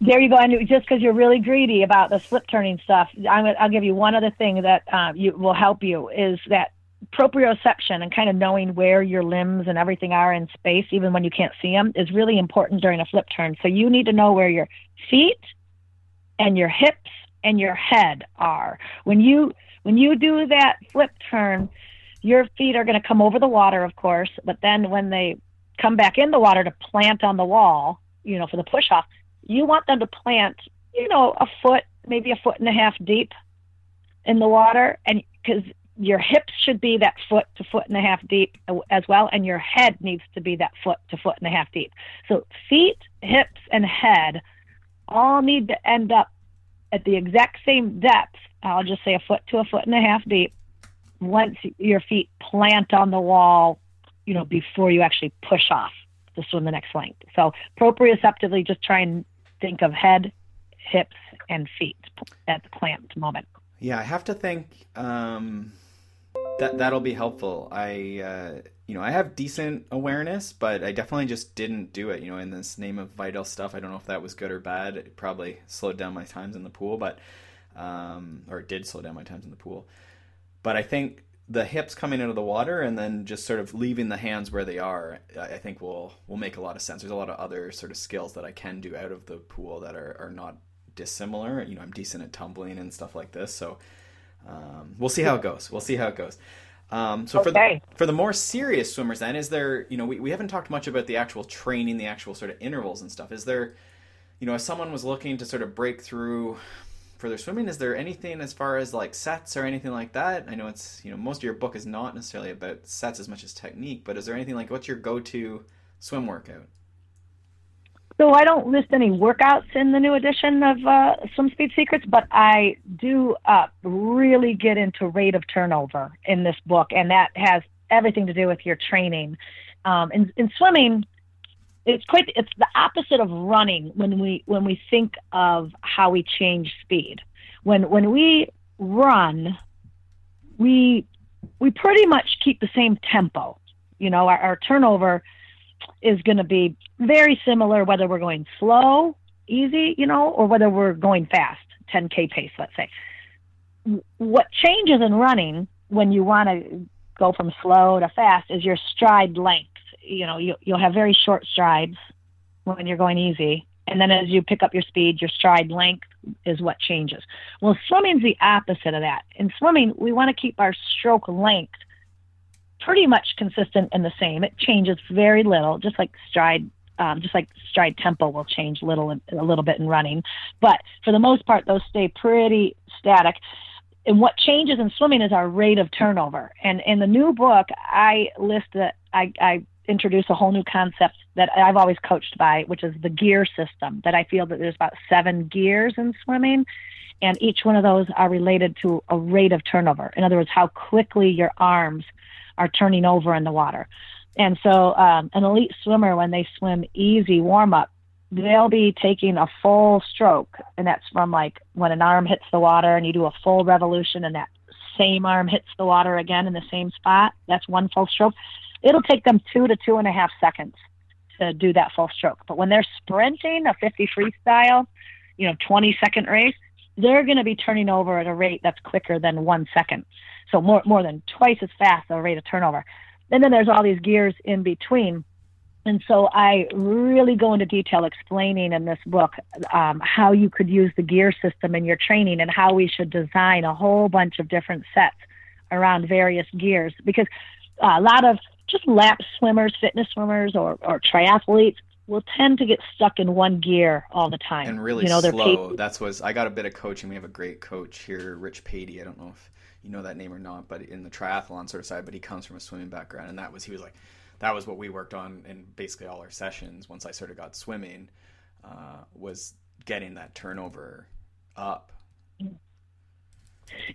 There you go. And just because you're really greedy about the flip turning stuff, I'm, I'll give you one other thing that uh, you will help you is that proprioception and kind of knowing where your limbs and everything are in space, even when you can't see them, is really important during a flip turn. So you need to know where your feet and your hips and your head are. When you when you do that flip turn, your feet are going to come over the water, of course, but then when they come back in the water to plant on the wall, you know, for the push off, you want them to plant, you know, a foot, maybe a foot and a half deep in the water and because your hips should be that foot to foot and a half deep as well, and your head needs to be that foot to foot and a half deep. So feet, hips, and head all need to end up at the exact same depth. I'll just say a foot to a foot and a half deep. Once your feet plant on the wall, you know, before you actually push off to swim the next length. So proprioceptively, just try and think of head, hips, and feet at the clamped moment. Yeah, I have to think. Um that that'll be helpful. I uh, you know I have decent awareness, but I definitely just didn't do it. You know, in this name of vital stuff, I don't know if that was good or bad. It probably slowed down my times in the pool, but um, or it did slow down my times in the pool. But I think the hips coming out of the water and then just sort of leaving the hands where they are, I think will will make a lot of sense. There's a lot of other sort of skills that I can do out of the pool that are, are not dissimilar. You know, I'm decent at tumbling and stuff like this, so um, we'll see how it goes. We'll see how it goes. Um, so okay. for the for the more serious swimmers, then is there you know we, we haven't talked much about the actual training, the actual sort of intervals and stuff. Is there you know if someone was looking to sort of break through for their swimming, is there anything as far as like sets or anything like that? I know it's you know most of your book is not necessarily about sets as much as technique, but is there anything like what's your go to swim workout? So I don't list any workouts in the new edition of uh, Swim Speed Secrets, but I do uh, really get into rate of turnover in this book, and that has everything to do with your training. Um, in, in swimming, it's quite it's the opposite of running when we when we think of how we change speed. When when we run, we we pretty much keep the same tempo. You know, our, our turnover is going to be very similar whether we're going slow, easy, you know, or whether we're going fast, 10K pace, let's say. What changes in running when you want to go from slow to fast is your stride length. You know, you, you'll have very short strides when you're going easy. And then as you pick up your speed, your stride length is what changes. Well, swimming's the opposite of that. In swimming, we want to keep our stroke length pretty much consistent and the same. It changes very little, just like stride. Um, just like stride tempo will change little a little bit in running, but for the most part, those stay pretty static. And what changes in swimming is our rate of turnover. And in the new book, I list that I, I introduce a whole new concept that I've always coached by, which is the gear system. That I feel that there's about seven gears in swimming, and each one of those are related to a rate of turnover. In other words, how quickly your arms are turning over in the water. And so, um, an elite swimmer, when they swim easy warm up, they'll be taking a full stroke. And that's from like when an arm hits the water and you do a full revolution and that same arm hits the water again in the same spot. That's one full stroke. It'll take them two to two and a half seconds to do that full stroke. But when they're sprinting a 50 freestyle, you know, 20 second race, they're going to be turning over at a rate that's quicker than one second. So more, more than twice as fast the rate of turnover. And then there's all these gears in between. And so I really go into detail explaining in this book um, how you could use the gear system in your training and how we should design a whole bunch of different sets around various gears because uh, a lot of just lap swimmers, fitness swimmers, or, or triathletes will tend to get stuck in one gear all the time and really you know, slow. That's was I got a bit of coaching. We have a great coach here, Rich Patey. I don't know if you know that name or not, but in the triathlon sort of side, but he comes from a swimming background, and that was he was like, that was what we worked on in basically all our sessions. Once I sort of got swimming, uh, was getting that turnover up.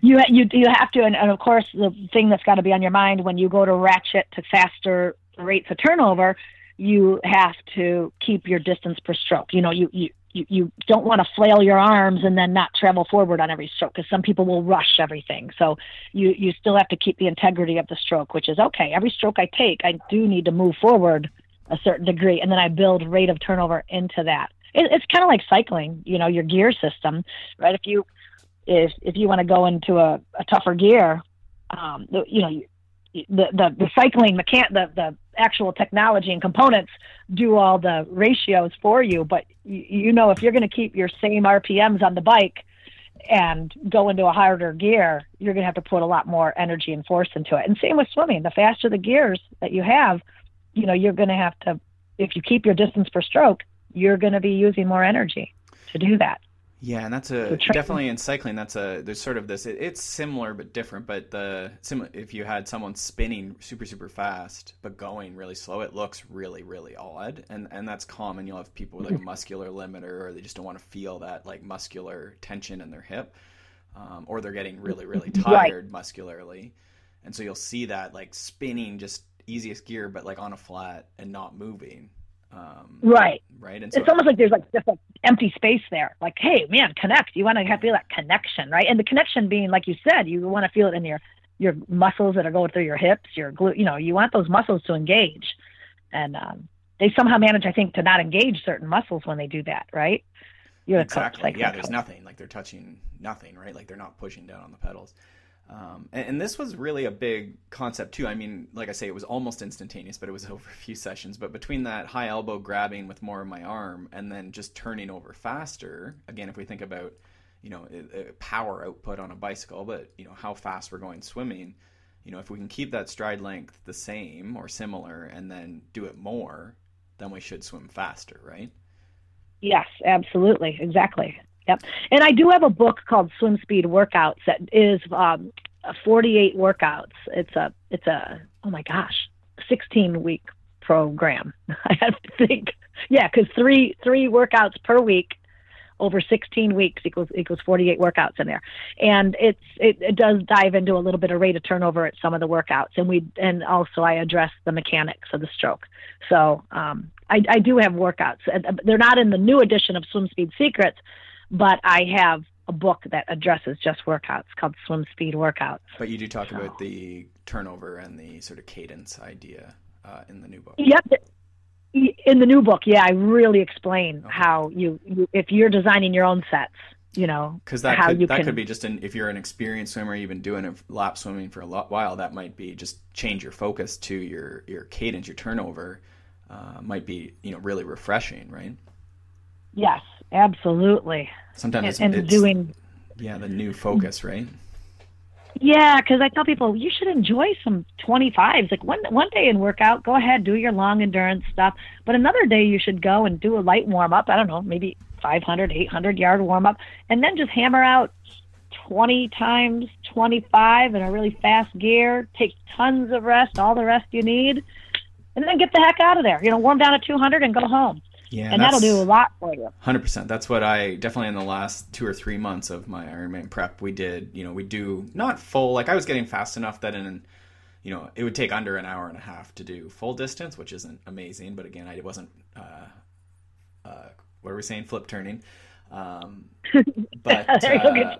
You you you have to, and, and of course the thing that's got to be on your mind when you go to ratchet to faster rates of turnover, you have to keep your distance per stroke. You know, you you you, you don't want to flail your arms and then not travel forward on every stroke because some people will rush everything. So you you still have to keep the integrity of the stroke, which is okay. Every stroke I take, I do need to move forward a certain degree, and then I build rate of turnover into that. It, it's kind of like cycling, you know, your gear system, right? If you if if you want to go into a, a tougher gear, um, you know, the the, the cycling mechan the the actual technology and components do all the ratios for you. But you, you know, if you're going to keep your same RPMs on the bike and go into a harder gear, you're going to have to put a lot more energy and force into it. And same with swimming. The faster the gears that you have, you know, you're going to have to, if you keep your distance per stroke, you're going to be using more energy to do that. Yeah, and that's a definitely in cycling. That's a there's sort of this. It, it's similar but different. But the sim, if you had someone spinning super super fast but going really slow, it looks really really odd. And and that's common. You'll have people with like a muscular limiter, or they just don't want to feel that like muscular tension in their hip, um, or they're getting really really *laughs* tired right. muscularly, and so you'll see that like spinning just easiest gear, but like on a flat and not moving. Um, right. Right. And so, it's almost like there's like just an empty space there. Like, hey, man, connect. You want to feel that connection, right? And the connection being, like you said, you want to feel it in your your muscles that are going through your hips, your glute. You know, you want those muscles to engage, and um, they somehow manage, I think, to not engage certain muscles when they do that, right? You're exactly. yeah, there's nothing. Like they're touching nothing, right? Like they're not pushing down on the pedals. Um, and, and, this was really a big concept too. I mean, like I say, it was almost instantaneous, but it was *laughs* over a few sessions. But between that high elbow grabbing with more of my arm and then just turning over faster, again, if we think about, you know, power output on a bicycle, but you know how fast we're going swimming, you know, if we can keep that stride length the same or similar, and then do it more, then we should swim faster, right? Yes, absolutely, exactly. Yep. And I do have a book called Swim Speed Workouts that is um, 48 workouts. It's a it's a oh my gosh, 16 week program. *laughs* I have to think. Yeah, because three three workouts per week over 16 weeks equals equals 48 workouts in there, and it's it, it does dive into a little bit of rate of turnover at some of the workouts, and we and also I address the mechanics of the stroke. So um, I, I do have workouts. They're not in the new edition of Swim Speed Secrets, but I have a book that addresses just workouts called Swim Speed Workouts. But you do talk so. about the turnover and the sort of cadence idea uh, in the new book. Yep. In the new book, yeah, I really explain okay. how you, you, if you're designing your own sets, you know, because that could, that can, could be just an if you're an experienced swimmer, you've been doing lap swimming for a lot, while, that might be just change your focus to your your cadence, your turnover. Uh, might be you know really refreshing, right? Yes, absolutely. Sometimes and, and doing yeah the new focus, right? Yeah, because I tell people you should enjoy some 25s. Like one one day and workout, go ahead, do your long endurance stuff. But another day you should go and do a light warm up. I don't know, maybe 500, 800 yard warm up, and then just hammer out 20 times 25 in a really fast gear. Take tons of rest, all the rest you need, and then get the heck out of there. You know, warm down at 200 and go home. Yeah, and that'll do a lot for you. Hundred percent. That's what I definitely in the last two or three months of my Ironman prep, we did. You know, we do not full. Like I was getting fast enough that in, you know, it would take under an hour and a half to do full distance, which isn't amazing. But again, I wasn't. Uh, uh, what are we saying? Flip turning. Um, *laughs* but uh,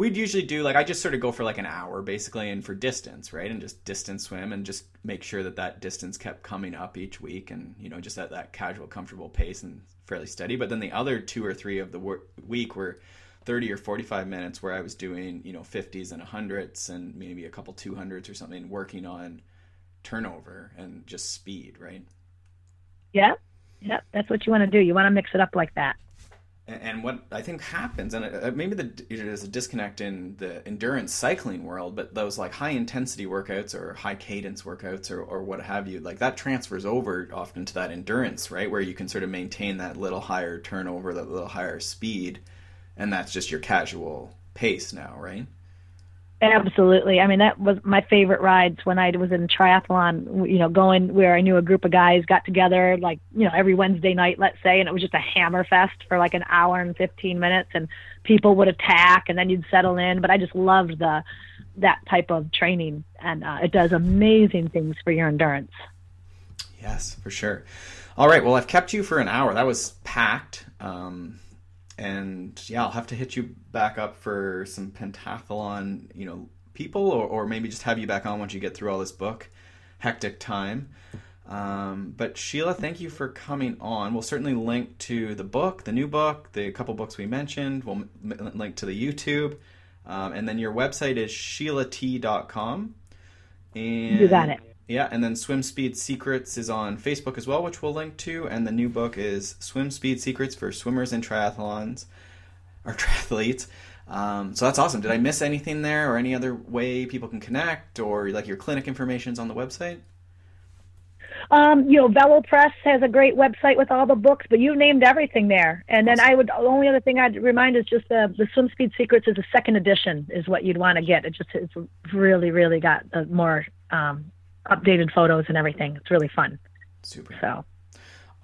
we'd usually do like I just sort of go for like an hour basically, and for distance, right, and just distance swim, and just make sure that that distance kept coming up each week, and you know just at that casual, comfortable pace and fairly steady. But then the other two or three of the week were 30 or 45 minutes where I was doing, you know, 50s and 100s and maybe a couple 200s or something, working on turnover and just speed, right? Yeah. Yeah. That's what you want to do. You want to mix it up like that and what I think happens, and uh, maybe the, there's a disconnect in the endurance cycling world, but those like high intensity workouts or high cadence workouts or, or what have you, like that transfers over often to that endurance, right? Where you can sort of maintain that little higher turnover, that little higher speed, and that's just your casual pace now, right? Absolutely. I mean, that was my favorite rides when I was in triathlon, you know, going where I knew a group of guys got together like, you know, every Wednesday night, let's say, and it was just a hammer fest for like an hour and 15 minutes and people would attack and then you'd settle in. But I just loved the, that type of training and uh, it does amazing things for your endurance. Yes, for sure. All right. Well, I've kept you for an hour. That was packed. Um, and yeah, I'll have to hit you back up for some pentathlon, you know, people, or, or maybe just have you back on once you get through all this book. Hectic time. Um, but Sheila, thank you for coming on. We'll certainly link to the book, the new book, the couple books we mentioned. We'll m- link to the YouTube. Um, and then your website is sheilat.com. And you got it. Yeah, and then Swim Speed Secrets is on Facebook as well, which we'll link to. And the new book is Swim Speed Secrets for Swimmers and Triathlons, or Triathletes. Um, so that's awesome. Did I miss anything there, or any other way people can connect, or like your clinic information is on the website? Um, you know, Velo Press has a great website with all the books, but you named everything there. And then I would the only other thing I'd remind is just the the Swim Speed Secrets is a second edition is what you'd want to get. It just it's really really got more um, updated photos and everything. It's really fun. Super. So All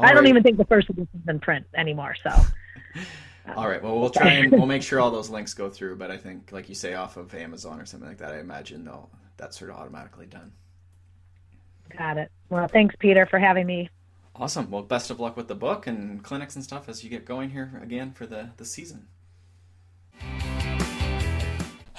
I don't right. even think the first edition's in print anymore. So *laughs* All right. Well, we'll try and we'll make sure all those links go through. But I think, like you say, off of Amazon or something like that, I imagine they'll that's sort of automatically done. got it. Well, thanks Peter for having me. Awesome. Well, best of luck with the book and clinics and stuff as you get going here again for the the season.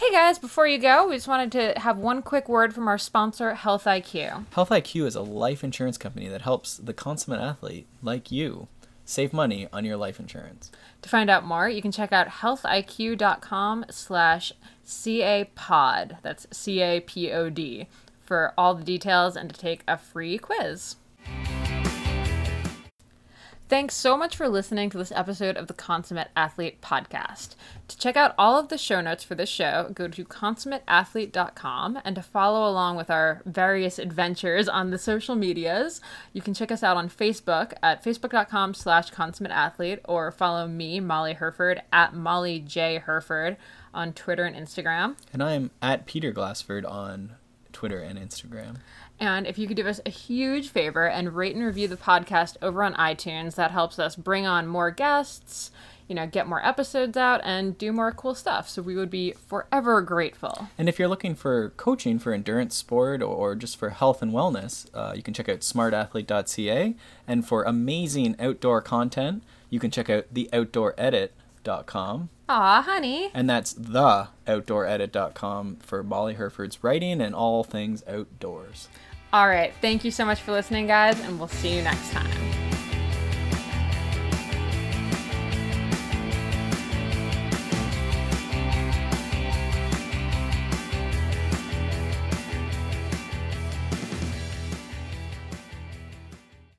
Hey guys, before you go, we just wanted to have one quick word from our sponsor, Health IQ. Health IQ is a life insurance company that helps the consummate athlete like you save money on your life insurance. To find out more, you can check out healthiq.com slash CAPOD. That's C-A-P-O-D for all the details and to take a free quiz. Thanks so much for listening to this episode of the Consummate Athlete Podcast. To check out all of the show notes for this show, go to consummateathlete.com and to follow along with our various adventures on the social medias, you can check us out on Facebook at facebook.com slash consummateathlete or follow me, Molly Hurford, at Molly J. Hurford on Twitter and Instagram. And I am at Peter Glassford on Twitter and Instagram. And if you could do us a huge favor and rate and review the podcast over on iTunes, that helps us bring on more guests, you know, get more episodes out and do more cool stuff. So we would be forever grateful. And if you're looking for coaching for endurance sport or just for health and wellness, uh, you can check out smartathlete.ca. And for amazing outdoor content, you can check out theoutdooredit.com. Aw, honey. And that's theoutdooredit.com for Molly Hurford's writing and all things outdoors. All right. Thank you so much for listening, guys, and we'll see you next time.